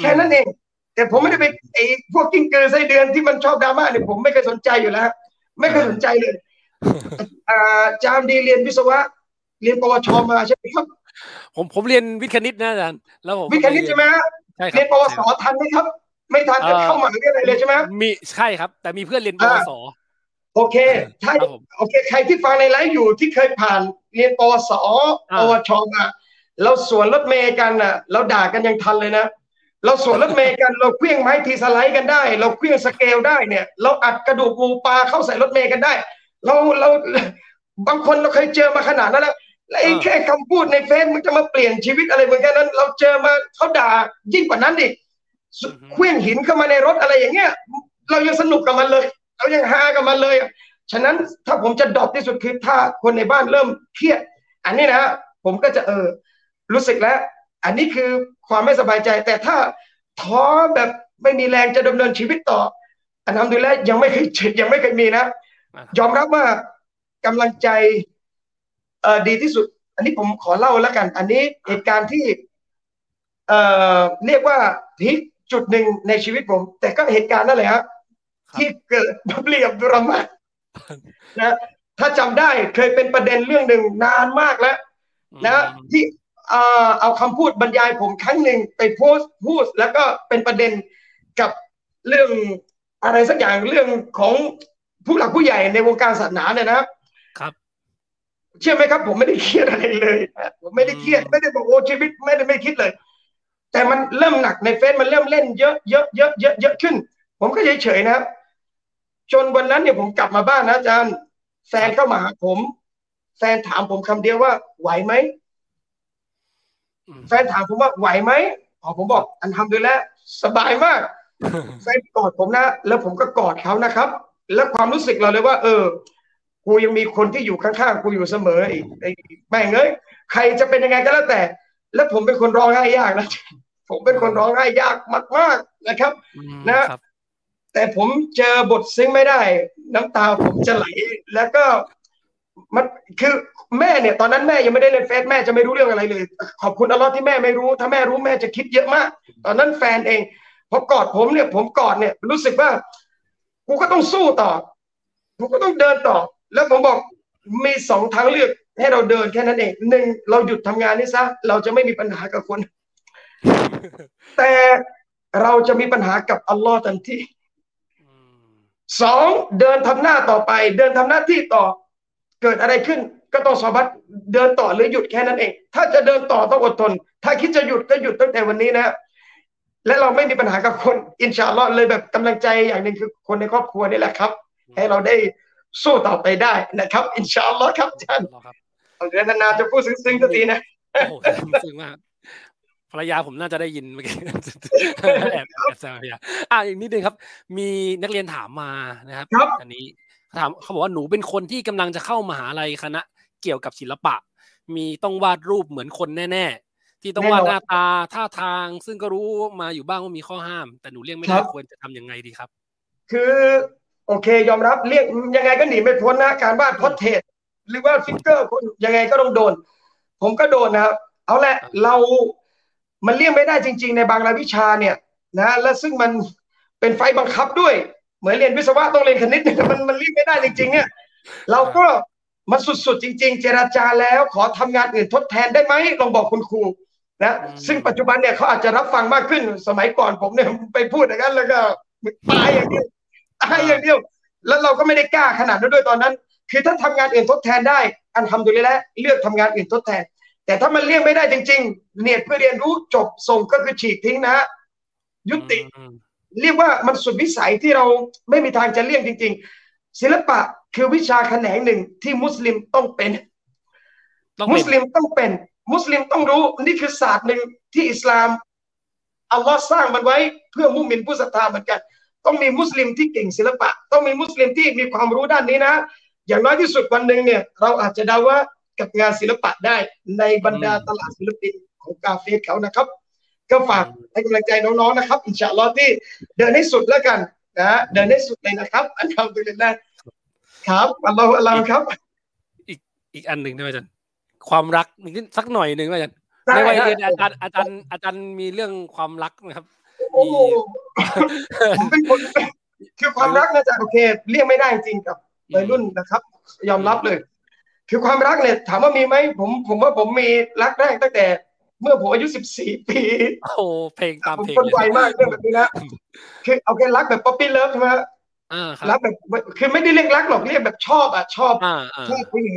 S2: แค่นั้นเองแต่ผมไม่ได้ไปไอ้พวกกิ้งเกอร์ไส้เดือนที่มันชอบดราม่าเนี่ยผมไม่เคยสนใจอยู่แล้วไม่เคยสนใจเลย อาจารย์ดีเรียนวิศวะ เรียนปวชมาใช่ไหมครับ
S1: ผมผมเรียนวิทย์คณิตนะอาจารย์แล้วผม
S2: วิทย์คณิตใช่ไหมฮะใช่ครับเรียนปวสทันไหมครับ ไม่ทันจะเข้ามาเรียนอะไรเลยใช่ไหม
S1: มีใช่ครับ แต่มีเพื่อนเรียนปวส
S2: โอเคใช่โอเค ใครที่ฟังในไลฟ์อยู่ที่เคยผ่านเรียนปวสปวชมาเราสวนรถเมย์กันอะ เราด่ากันยังทันเลยนะ เราสวนรถเมย์กันเราเคลี้ยงไม้ทีสไลด์กันได้ เราเคลี้ยงสเกลได้เนี่ย เราอัดกระดูกงูปลาเข้าใส่รถเมย์กันได้ เราเราบางคนเราเคยเจอมาขนาดนั้นแล้วแล้วไอ้แค่คำพูดในเฟซมันจะมาเปลี่ยนชีวิตอะไรเหมือนกันนั้น เราเจอมาเขาด่ายิ่งกว่านั้นอีกเคลื่องหินเข้ามาในรถอะไรอย่างเงี้ย เรายังสนุกกับมันเลย เรายังฮากับมันเลย ฉะนั้นถ้าผมจะดรอปที่สุดคือถ้าคนในบ้านเริ่มเครียด อันนี้นะผมก็จะเออ รู้สึกแล้ว อันนี้คือความไม่สบายใจ แต่ถ้าท้อแบบไม่มีแรงจะดำเนินชีวิตต่ออันนั้นดูแลยังไม่เคยยังไม่เคยมีนะ ยอมรับว่ากำลังใจเออดีที่สุด อันนี้ผมขอเล่าแล้วกัน อันนี้เหตุการณ์ที่เอ่อเรียกว่าพีคจุดหนึ่งในชีวิตผม แต่ก็เหตุการณ์นั่นแหละครับที่เกิดเปรียบดุรมานะถ้าจำได้เคยเป็นประเด็นเรื่องหนึ่งนานมากแล้วนะที่เอาคำพูดบรรยายผมครั้งหนึ่งไปโพสต์พูดแล้วก็เป็นประเด็นกับเรื่องอะไรสักอย่างเรื่องของ ผู้หลักผู้ใหญ่ในวงการศาสนาเนี่ยนะครับ
S1: ครับ
S2: เชื่อไหมครับ ผมไม่ได้เครียดอะไรเลยผมไม่ได้เครียดไม่ได้บอกโอ้ชีวิตไม่ได้ไม่คิดเลย แต่มันเริ่มหนักในเฟซมันเริ่มเล่นเยอะเยอะเยอะเยอะเยอะขึ้น ผมก็เฉยเฉยนะครับ จนวันนั้นเนี่ยผมกลับมาบ้านนะอาจารย์แฟนเข้ามาหาผมแฟนถามผมคำเดียวว่าไหวไหมแฟนถามผมว่าไหวไหมอ๋อผมบอกอันทำดูแลสบายมากแฟนกอดผมนะ แล้วผมก็กอดเขานะครับ แล้วความรู้สึกเราเลยว่า เออ กูยังมีคนที่อยู่ข้างๆกูอยู่เสมออีกไอ้แม่งเอ้ยใครจะเป็นยังไงก็แล้วแต่ แล้วผมเป็นคนร้องไห้ยากนะผมเป็นคนร้องไห้ยากมาก ๆนะครับ นะแต่ผมเจอบทซึ้งไม่ได้ น้ำตาผมจะไหลแล้วก็มันคือแม่เนี่ย ตอนนั้นแม่ยังไม่ได้เล่นเฟซแม่จะไม่รู้เรื่องอะไรเลย ขอบคุณอัลลอฮ์ที่แม่ไม่รู้ ถ้าแม่รู้แม่จะคิดเยอะมาก ตอนนั้นแฟนเองพอกอดผมเนี่ย ผมกอดเนี่ยรู้สึกว่า กูก็ต้องสู้ต่อ กูก็ต้องเดินต่อ แล้วผมบอกมีสองทางเลือกให้เราเดินแค่นั้นเองหนึ่งเราหยุดทำงานนี่ซะเราจะไม่มีปัญหากับคน แต่เราจะมีปัญหากับอัลลอฮ์ทันทีสองเดินทำหน้าต่อไป เดินทำหน้าที่ต่อ เกิดอะไรขึ้น ก็ต้องสอบัตเดินต่อหรือหยุดแค่นั้นเอง ถ้าจะเดินต่อต้องอดทน ถ้าคิดจะหยุดก็หยุดตั้งแต่วันนี้นะ และเราไม่มีปัญหากับคนอินชาอัลลอฮ์เลยแบบกำลังใจอย่างหนึ่งคือคนในครอบครัวนี่แหละครับ ให้เราได้สู้ต่อไปได้นะครับ อินชาอัลลอฮ์ครับอาจารย์เอาเดือนนานๆจะพูดซึ้งๆสักทีนะ
S1: โอ้โหซึ้งมากภรรยาผมน่าจะได้ยินเมื่อกี้แอบแอบแซวภรรยาอะอีกนิดนึงครับ มีนักเรียนถามมานะครับ อันนี้ถามเขาบอกว่าหนูเป็นคนที่กำลังจะเข้ามหาลัยคณะ เกี่ยวกับศิลปะ มีต้องวาดรูปเหมือนคนแน่ๆ ที่ต้องวาดหน้าตาท่าทาง ซึ่งก็รู้มาอยู่บ้างว่ามีข้อห้าม แต่หนูเลี่ยงไม่ได้ควรจะทํำยังไงดีครับ
S2: คือโอเค ยอมรับเรียกยังไงก็หนีไม่พ้นนะการวาด portrait หรือว่า figure คนยังไงก็ต้องโดน ผมก็โดนนะครับ เอาแหละเรามันเลี่ยงไม่ได้จริง ๆ ในบางรายวิชาเนี่ยนะและซึ่งมันเป็นไฟบังคับด้วย เหมือนเรียนวิศวะต้องเรียนคณิตเนี่ยมันมันเลี่ยงไม่ได้จริง ๆ เนี่ยเราก็มันสุดๆจริง ๆ เจราจาแล้วขอทำงานอื่นทดแทนได้ไหมลองบอกคุณครู นะซึ่งปัจจุบันเนี่ยเขาอาจจะรับฟังมากขึ้นสมัยก่อนผมเนี่ยไปพูดอย่างนั้นแล้วก็ตายอย่างเดียวตายอย่างเดียว แล้วเราก็ไม่ได้กล้าขนาดนั้นด้วยตอนนั้น คือถ้าทำงานอื่นทดแทนได้ อันทำดูแลเลือกทำงานอื่นทดแทน แต่ถ้ามันเลี่ยงไม่ได้จริง ๆ เนียดเพื่อเรียนรู้จบส่งก็คือฉีกทิ้งนะ ยุติ เรียกว่ามันสุดวิสัยที่เราไม่มีทางจะเลี่ยงจริง ๆ ศิลปะคือวิชาแขนงหนึ่งที่มุสลิมต้องเป็น มุสลิมต้องเป็น มุสลิมต้องรู้นี่คือศาสตร์หนึ่งที่อิสลามอัลลอฮ์สร้างมันไว้เพื่อมุมินผู้ศรัทธาเหมือนกัน ต้องมีมุสลิมที่เก่งศิลปะ ต้องมีมุสลิมที่มีความรู้ด้านนี้นะ อย่างน้อยที่สุดวันหนึ่งเนี่ย เราอาจจะเดาว่ากับงานศิลปะได้ในบรรดาตลาดศิลปินของกาเฟ่เขานะครับ ก็ฝากให้กำลังใจน้องๆนะครับ อินชาอัลลอฮ์ที่เดินให้สุดแล้วกันนะเดินให้สุดเลยนะครับ อันทำตัวเองนะครับอัลลอฮฺอัลลอฮฺครับ
S1: อีกอีกอันหนึ่งได้ไหมจารย์ ความรักนิดสักหน่อยหนึ่งไหมอาจารย์ในวัยเรียนอาจารย์อาจารย์อาจารย์มีเรื่องความรักนะครับ
S2: โอ้ผมเป็นคนคือความรักนะจ๊ะโอเคเรียกไม่ได้จริงกับวัยรุ่นนะครับ ยอมรับเลย คือความรักเนี่ยถามว่ามีไหมผมผมว่าผมมีรักแรกตั้งแต่ เมื่อผมอายุสิบสี่ปี
S1: โอ้เพลงตามเพลง
S2: คนไวมากเรื่องแบบนี้นะคือเอาแค่รักแบบ puppy love ใช่ไหมรักแบบคือไม่ได้เรียกรักหรอกเรียกแบบชอบอะชอบชอบผู้หญิง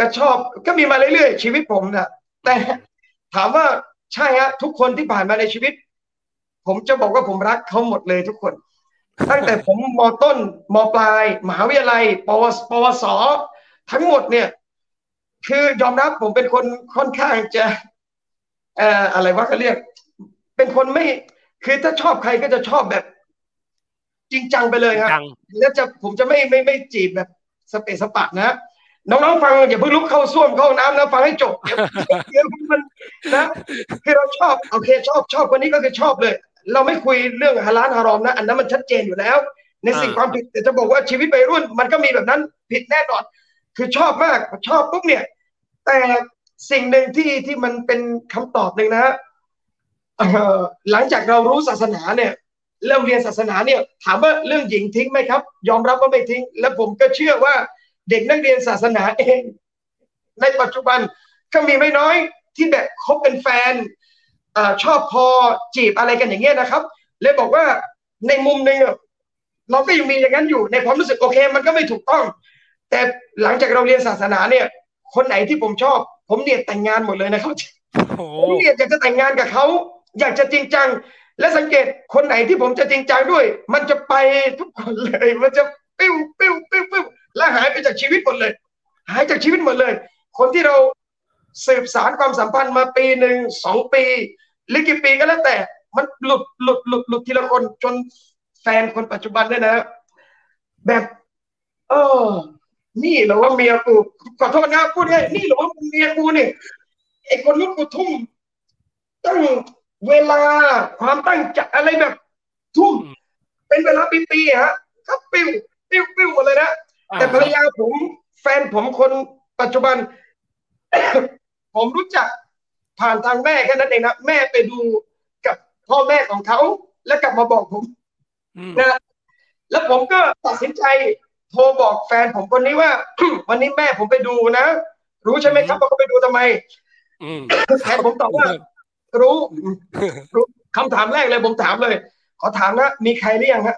S2: ก็ชอบก็มีมาเรื่อยๆชีวิตผมนะแต่ถามว่าใช่ฮะทุกคนที่ผ่านมาในชีวิต ผมจะบอกว่าผมรักเขาหมดเลยทุกคน ตั้งแต่ผมมต้นมปลาย มหาวิทยาลัยปวสปวสทั้งหมดเนี่ย คือยอมรับผมเป็นคนค่อนข้างจะเอ่ออะไรวะเขาเรียก เป็นคนไม่ คือถ้าชอบใครก็จะชอบแบบ จริงจังไปเลยครับ
S1: จัง
S2: แล้วจะผมจะไม่ไม่ไม่จีบแบบสเปซสปะนะ น้องๆฟังอย่าเพิ่งลุกเข้าส้วมเข้าน้ำนะฟังให้จบเดี๋ยวเดี๋ยวมันนะคือเราชอบโอเคชอบชอบคนนี้ก็คือชอบเลย เราไม่คุยเรื่องฮาลาลฮารอมนะ อันนั้นมันชัดเจนอยู่แล้ว ในสิ่งความผิดแต่จะบอกว่าชีวิตวัยรุ่น มันก็มีแบบนั้นผิดแน่นอน คือชอบมากชอบปุ๊บเนี่ย แต่สิ่งหนึ่งที่ที่มันเป็นคำตอบหนึ่งนะฮะหลังจากเรารู้ศาสนาเนี่ยเริ่มเรียนศาสนาเนี่ย ถามว่าเรื่องหญิงทิ้งไหมครับ ยอมรับว่าไม่ทิ้ง และผมก็เชื่อว่า เด็กนักเรียนศาสนาเอง ในปัจจุบันก็มีไม่น้อยที่แบบคบเป็นแฟนอาชอบพอจีบอะไรกันอย่างเงี้ยนะครับเลยบอกว่าในมุมหนึ่งอะเราก็ยังมีอย่างนั้นอยู่ในความรู้สึกโอเค มันก็ไม่ถูกต้อง แต่หลังจากเราเรียนศาสนาเนี่ย คนไหนที่ผมชอบ ผมเนียดแต่งงานหมดเลยนะครับ
S1: โอ้
S2: ผมเนี่ยอยากจะแต่งงานกับเขาอยากจะจริงจัง และสังเกตคนไหนที่ผมจะจริงจังด้วย มันจะไปทุกคนเลย มันจะปิ้วปิ้วปิ้วปิ้ว และหายไปจากชีวิตหมดเลย หายจากชีวิตหมดเลย คนที่เราสืบสารความสัมพันธ์มาปีหนึ่งสองปี หรือกี่ปีก็แล้วแต่ มันหลุดหลุดหลุดหลุดทีละคนจนแฟนคนปัจจุบันเนี่ยนะแบบเออนี่เหรอว่าเมียกูขอโทษนะพูดง่ายนี่เหรอว่าเมียกูเนี่ยไอ้คนนู้นกูทุ่มตั้งเวลาความตั้งใจอะไรแบบทุ่มเป็นเวลาปีๆฮะก็ปิ้วปิ้วปิ้วหมดเลยนะ แต่ภรรยาผมแฟนผมคนปัจจุบัน ผมรู้จักผ่านทางแม่แค่นั้นเองนะแม่ไปดูกับพ่อแม่ของเขาแล้วกลับมาบอกผม
S1: อืม
S2: นะแล้วผมก็ตัดสินใจโทรบอกแฟนผมคนนี้ว่า วันนี้แม่ผมไปดูนะ รู้ใช่ไหมครับว่าเขาไปดูทำไม
S1: อืม
S2: แฟนผมตอบว่า รู้รู้คำถามแรกเลยผมถามเลย ขอถามนะมีใครหรือยังฮะ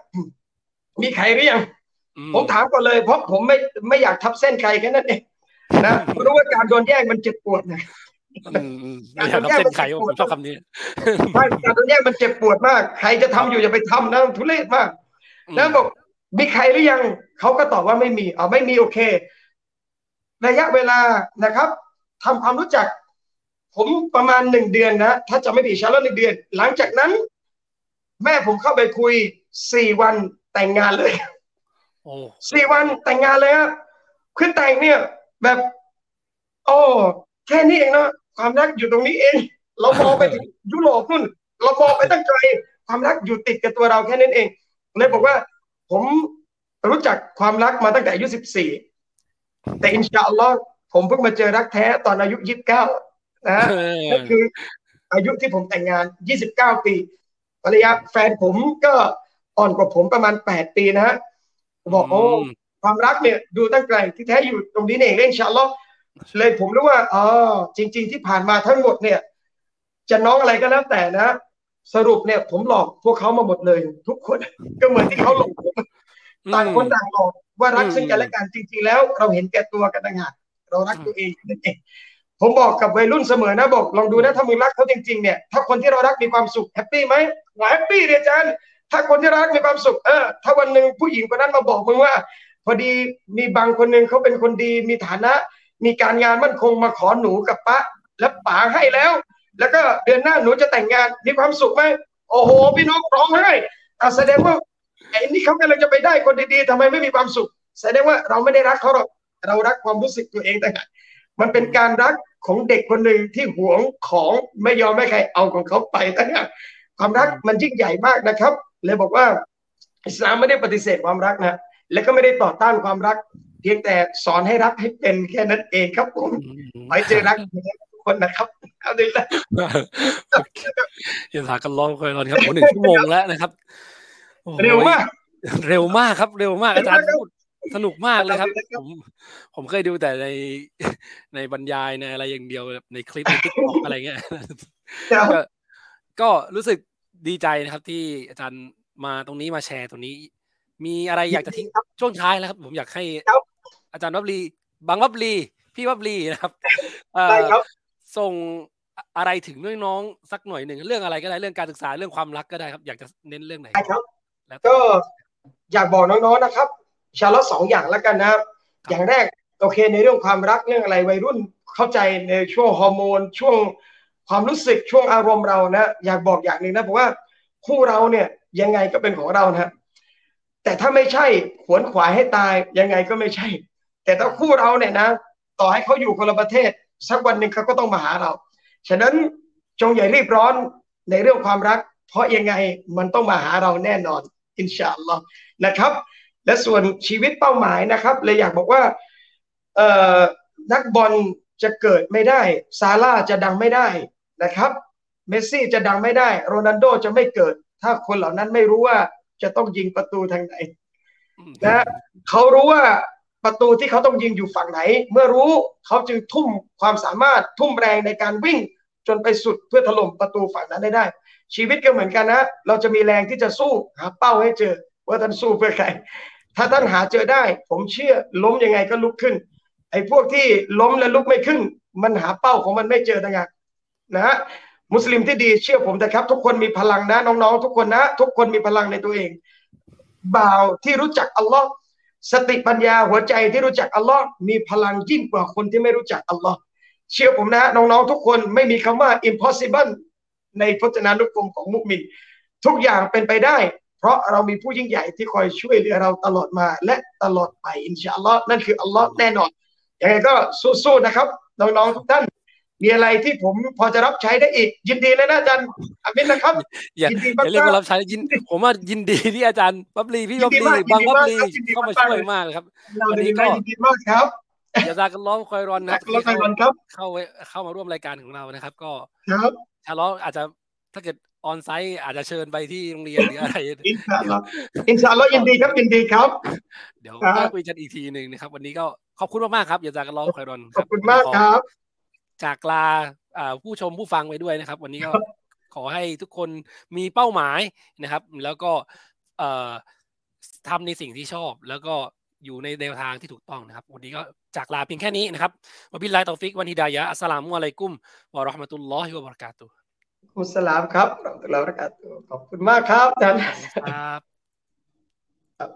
S2: มีใครหรือยัง
S1: อื
S2: ผมถามก่อนเลยเพราะผมไม่ไม่อยากทับเส้นใครแค่นั้นเองนะรู้ว่าการโดนแย่งมันเจ็บปวดนะ
S1: อืมอืมไม่อยากทำเส้นไขผมชอบคำนี้
S2: ใช่การโดนแย่งมันเจ็บปวดมาก ใครจะทำอยู่อย่าไปทำนะทุเรศมากแล้วบอกมีใครหรือยังเขาก็ตอบว่าไม่มีอ๋อไม่มีโอเค ระยะเวลานะครับทำความรู้จัก ผมประมาณหนึ่งเดือนนะถ้าจะไม่ผิดชาร์ลหนึ่งเดือน หลังจากนั้น แม่ผมเข้าไปคุยสี่วันแต่งงานเลย
S1: โอ้
S2: สี่วันแต่งงานเลยฮะคือแต่งเนี่ย แบบ โอ้แค่นี้เองเนาะความรักอยู่ตรงนี้เอง เรามองไปถึงยุโรปนู่นเรามองไปตั้งไกลความรักอยู่ติดกับตัวเราแค่นั้นเองเลยบอกว่า ผมรู้จักความรักมาตั้งแต่อายุสิบสี่แต่อินชาอัลลอฮ์ผมเพิ่งมาเจอรักแท้ตอนอายุยี่สิบเก้านะฮะ
S1: เออ
S2: นั่นคืออายุที่ผมแต่งงาน29ปีภรรยาแฟนผมก็อ่อนกว่าผมประมาณ8ปีนะฮะ บอกโอ้
S1: ม
S2: ความรักเนี่ยดูตั้งไกลที่แท้อยู่ตรงนี้เองเองชาอัลลอฮ์เลยผมรู้ว่าอ๋อจริง ๆ ที่ผ่านมาทั้งหมดเนี่ย จะน้องอะไรก็แล้วแต่นะสรุปเนี่ย ผมหลอกพวกเขามาหมดเลย ทุกคนก็เหมือนที่เขาหลอกผมต่างคนต่างหลอกว่ารักซึ่งกันและกันจริง ๆ แล้ว เราเห็นแก่ตัวกันต่างหากเรารักตัวเองนั่นเองผมบอกกับวัยรุ่นเสมอนะบอกลองดูนะถ้ามึงรักเขาจริงๆเนี่ยถ้าคนที่เรารักมีความสุข happy ไหม happy ดิอาจารย์ ถ้าคนที่รักมีความสุข เออ ถ้าวันหนึ่งผู้หญิงคนนั้นมาบอกมึงว่า พอดีมีบางคนหนึ่งเขาเป็นคนดีมีฐานะ มีการงานมั่นคงมาขอหนูกับป้าแล้วป๋าให้แล้ว แล้วก็เดือนหน้าหนูจะแต่งงานมีความสุขไหมโอ้โห พี่น้องร้องไห้อะแสดงว่าไอ้นี่เขากำลังจะไปได้คนดีๆทำไมไม่มีความสุข แสดงว่าเราไม่ได้รักเขาหรอกเรารักความรู้สึกตัวเองต่างหากมันเป็นการรักของเด็กคนหนึ่งที่หวงของไม่ยอมให้ใครเอาของเขาไปต่างหากความรักมันยิ่งใหญ่มากนะครับ เลยบอกว่าอิสลามไม่ได้ปฏิเสธความรักนะและก็ไม่ได้ต่อต้านความรัก เพียงแต่สอนให้รักให้เป็นแค่นั้นเองครับผม
S1: อืม
S2: ไว้เจอรักทุกคนนะครับเอาดีละ
S1: อย่าถากันร้องคอยรอนครับโอ้หนึ่งชั่วโมงแล้วนะครับโอ้โห
S2: เร็วมาก
S1: เร็วมากครับ เร็วมากอาจารย์
S2: เร็วมากครับ
S1: พูดสนุกมากเลยครับ
S2: อาจารย์
S1: ผมผมเคยดูแต่ในในบรรยายในอะไรอย่างเดียวแบบในคลิปใน TikTok อะไรเงี้ย
S2: ครับ
S1: ก็ก็รู้สึก ดีใจนะครับที่อาจารย์มาตรงนี้มาแชร์ตรงนี้ มีอะไรอยากจะทิ้งช่วงท้ายแล้วครับ ผมอยากให้
S2: ครับ
S1: อาจารย์วับลีบางวับลีพี่วับลีนะครับเอ่อ
S2: ได้ครับ
S1: ส่งอะไรถึงน้องๆสักหน่อยหนึ่งเรื่องอะไรก็ได้เรื่องการศึกษาเรื่องความรักก็ได้ครับ อยากจะเน้นเรื่องไหน
S2: ได้ครับ
S1: แล้วแต่
S2: ก็อยากบอกน้องๆนะครับ ชาลอสองอย่างแล้วกันนะครับ อย่างแรกโอเคในเรื่องความรักเรื่องอะไรวัยรุ่นเข้าใจในช่วงฮอร์โมนช่วง ความรู้สึกช่วงอารมณ์เรานะ อยากบอกอย่างหนึ่งนะผมว่าคู่เราเนี่ยยังไงก็เป็นของเรานะแต่ถ้าไม่ใช่ขวนขวายให้ตายยังไงก็ไม่ใช่ แต่ถ้าคู่เราเนี่ยนะ ต่อให้เขาอยู่คนละประเทศ สักวันหนึ่งเขาก็ต้องมาหาเรา ฉะนั้นจงอย่ารีบร้อนในเรื่องความรัก เพราะยังไงมันต้องมาหาเราแน่นอน อินชาอัลลอฮ์นะครับ และส่วนชีวิตเป้าหมายนะครับเลยอยากบอกว่าเอ่อนักบอล จะเกิดไม่ได้ ซาร่าจะดังไม่ได้นะครับ เมสซี่จะดังไม่ได้ โรนัลโดจะไม่เกิด ถ้าคนเหล่านั้นไม่รู้ว่าจะต้องยิงประตูทางไหนนะเขารู้ว่าประตูที่เขาต้องยิงอยู่ฝั่งไหน เมื่อรู้เขาจึงทุ่มความสามารถทุ่มแรงในการวิ่ง จนไปสุดเพื่อถล่มประตูฝั่งนั้นได้ได้ ชีวิตก็เหมือนกันนะ เราจะมีแรงที่จะสู้หาเป้าให้เจอ ว่าท่านสู้เพื่อใครถ้าท่านหาเจอได้ ผมเชื่อล้มยังไงก็ลุกขึ้น ไอ้พวกที่ล้มแล้วลุกไม่ขึ้น มันหาเป้าของมันไม่เจอต่างหากนะฮะมุสลิมที่ดีเชื่อผมนะครับ ทุกคนมีพลังนะน้องๆ ทุกคนนะ ทุกคนมีพลังในตัวเอง บ่าวที่รู้จักอัลลอฮ์สติปัญญาหัวใจที่รู้จักอัลลอฮ์มีพลังยิ่งกว่าคนที่ไม่รู้จักอัลลอฮ์เชื่อผมนะน้องๆทุกคนไม่มีคำว่า impossible ในพจนานุกรมของมุสลิมทุกอย่างเป็นไปได้ เพราะเรามีผู้ยิ่งใหญ่ที่คอยช่วยเหลือเราตลอดมาและตลอดไปอินชาอัลลอฮ์นั่นคืออัลลอฮ์แน่นอน ยังไงก็สู้ๆนะครับน้องๆทุกท่าน มีอะไรที่ผมพอจะรับใช้ได้อีก ยินดีเลยนะอาจารย์อามินนะครับ
S1: อย่ายินดีมากเรียกว่ารับใช้ยินผมว่ายินดีที่อาจารย์บับลีพี่บับลีบางบับลีเข้ามาช่วยมากครับ
S2: วันนี้ก็ยินดีมากครับ
S1: อย่าจากกันล้อคอยรอนนะ
S2: รอนครับ
S1: เข้าเข้ามาร่วมรายการของเรานะครับ ก็
S2: ครับ
S1: ชาล้ออาจจะถ้าเกิด ออนไซต์อาจจะเชิญไปที่โรงเรียนหรืออะไร
S2: อินชาอัลลอฮ์อินชาอัลลอฮ์ยินดีครับยินดีครับ
S1: เดี๋ยวคุยกันอีกทีหนึ่งนะครับ วันนี้ก็ขอบคุณมากๆครับอย่าจากกันล้อคอยรอน
S2: ขอบคุณมากครับ
S1: จากลาผู้ชมผู้ฟังไปด้วยนะครับ วันนี้ก็ขอให้ทุกคนมีเป้าหมายนะครับ แล้วก็ทำในสิ่งที่ชอบ แล้วก็อยู่ในแนวทางที่ถูกต้องนะครับ วันนี้ก็จากลาเพียงแค่นี้นะครับวะบิลลาฮิตอฟิกวันฮิดายะอัสสลามุอะลัยกุมวะราะห์มะตุลลอฮิวะบะเราะกาตุ
S2: อุสลามครับรอตุลลอฮ์บะเราะกาตุขอบคุณมากครับอาจารย์ครับ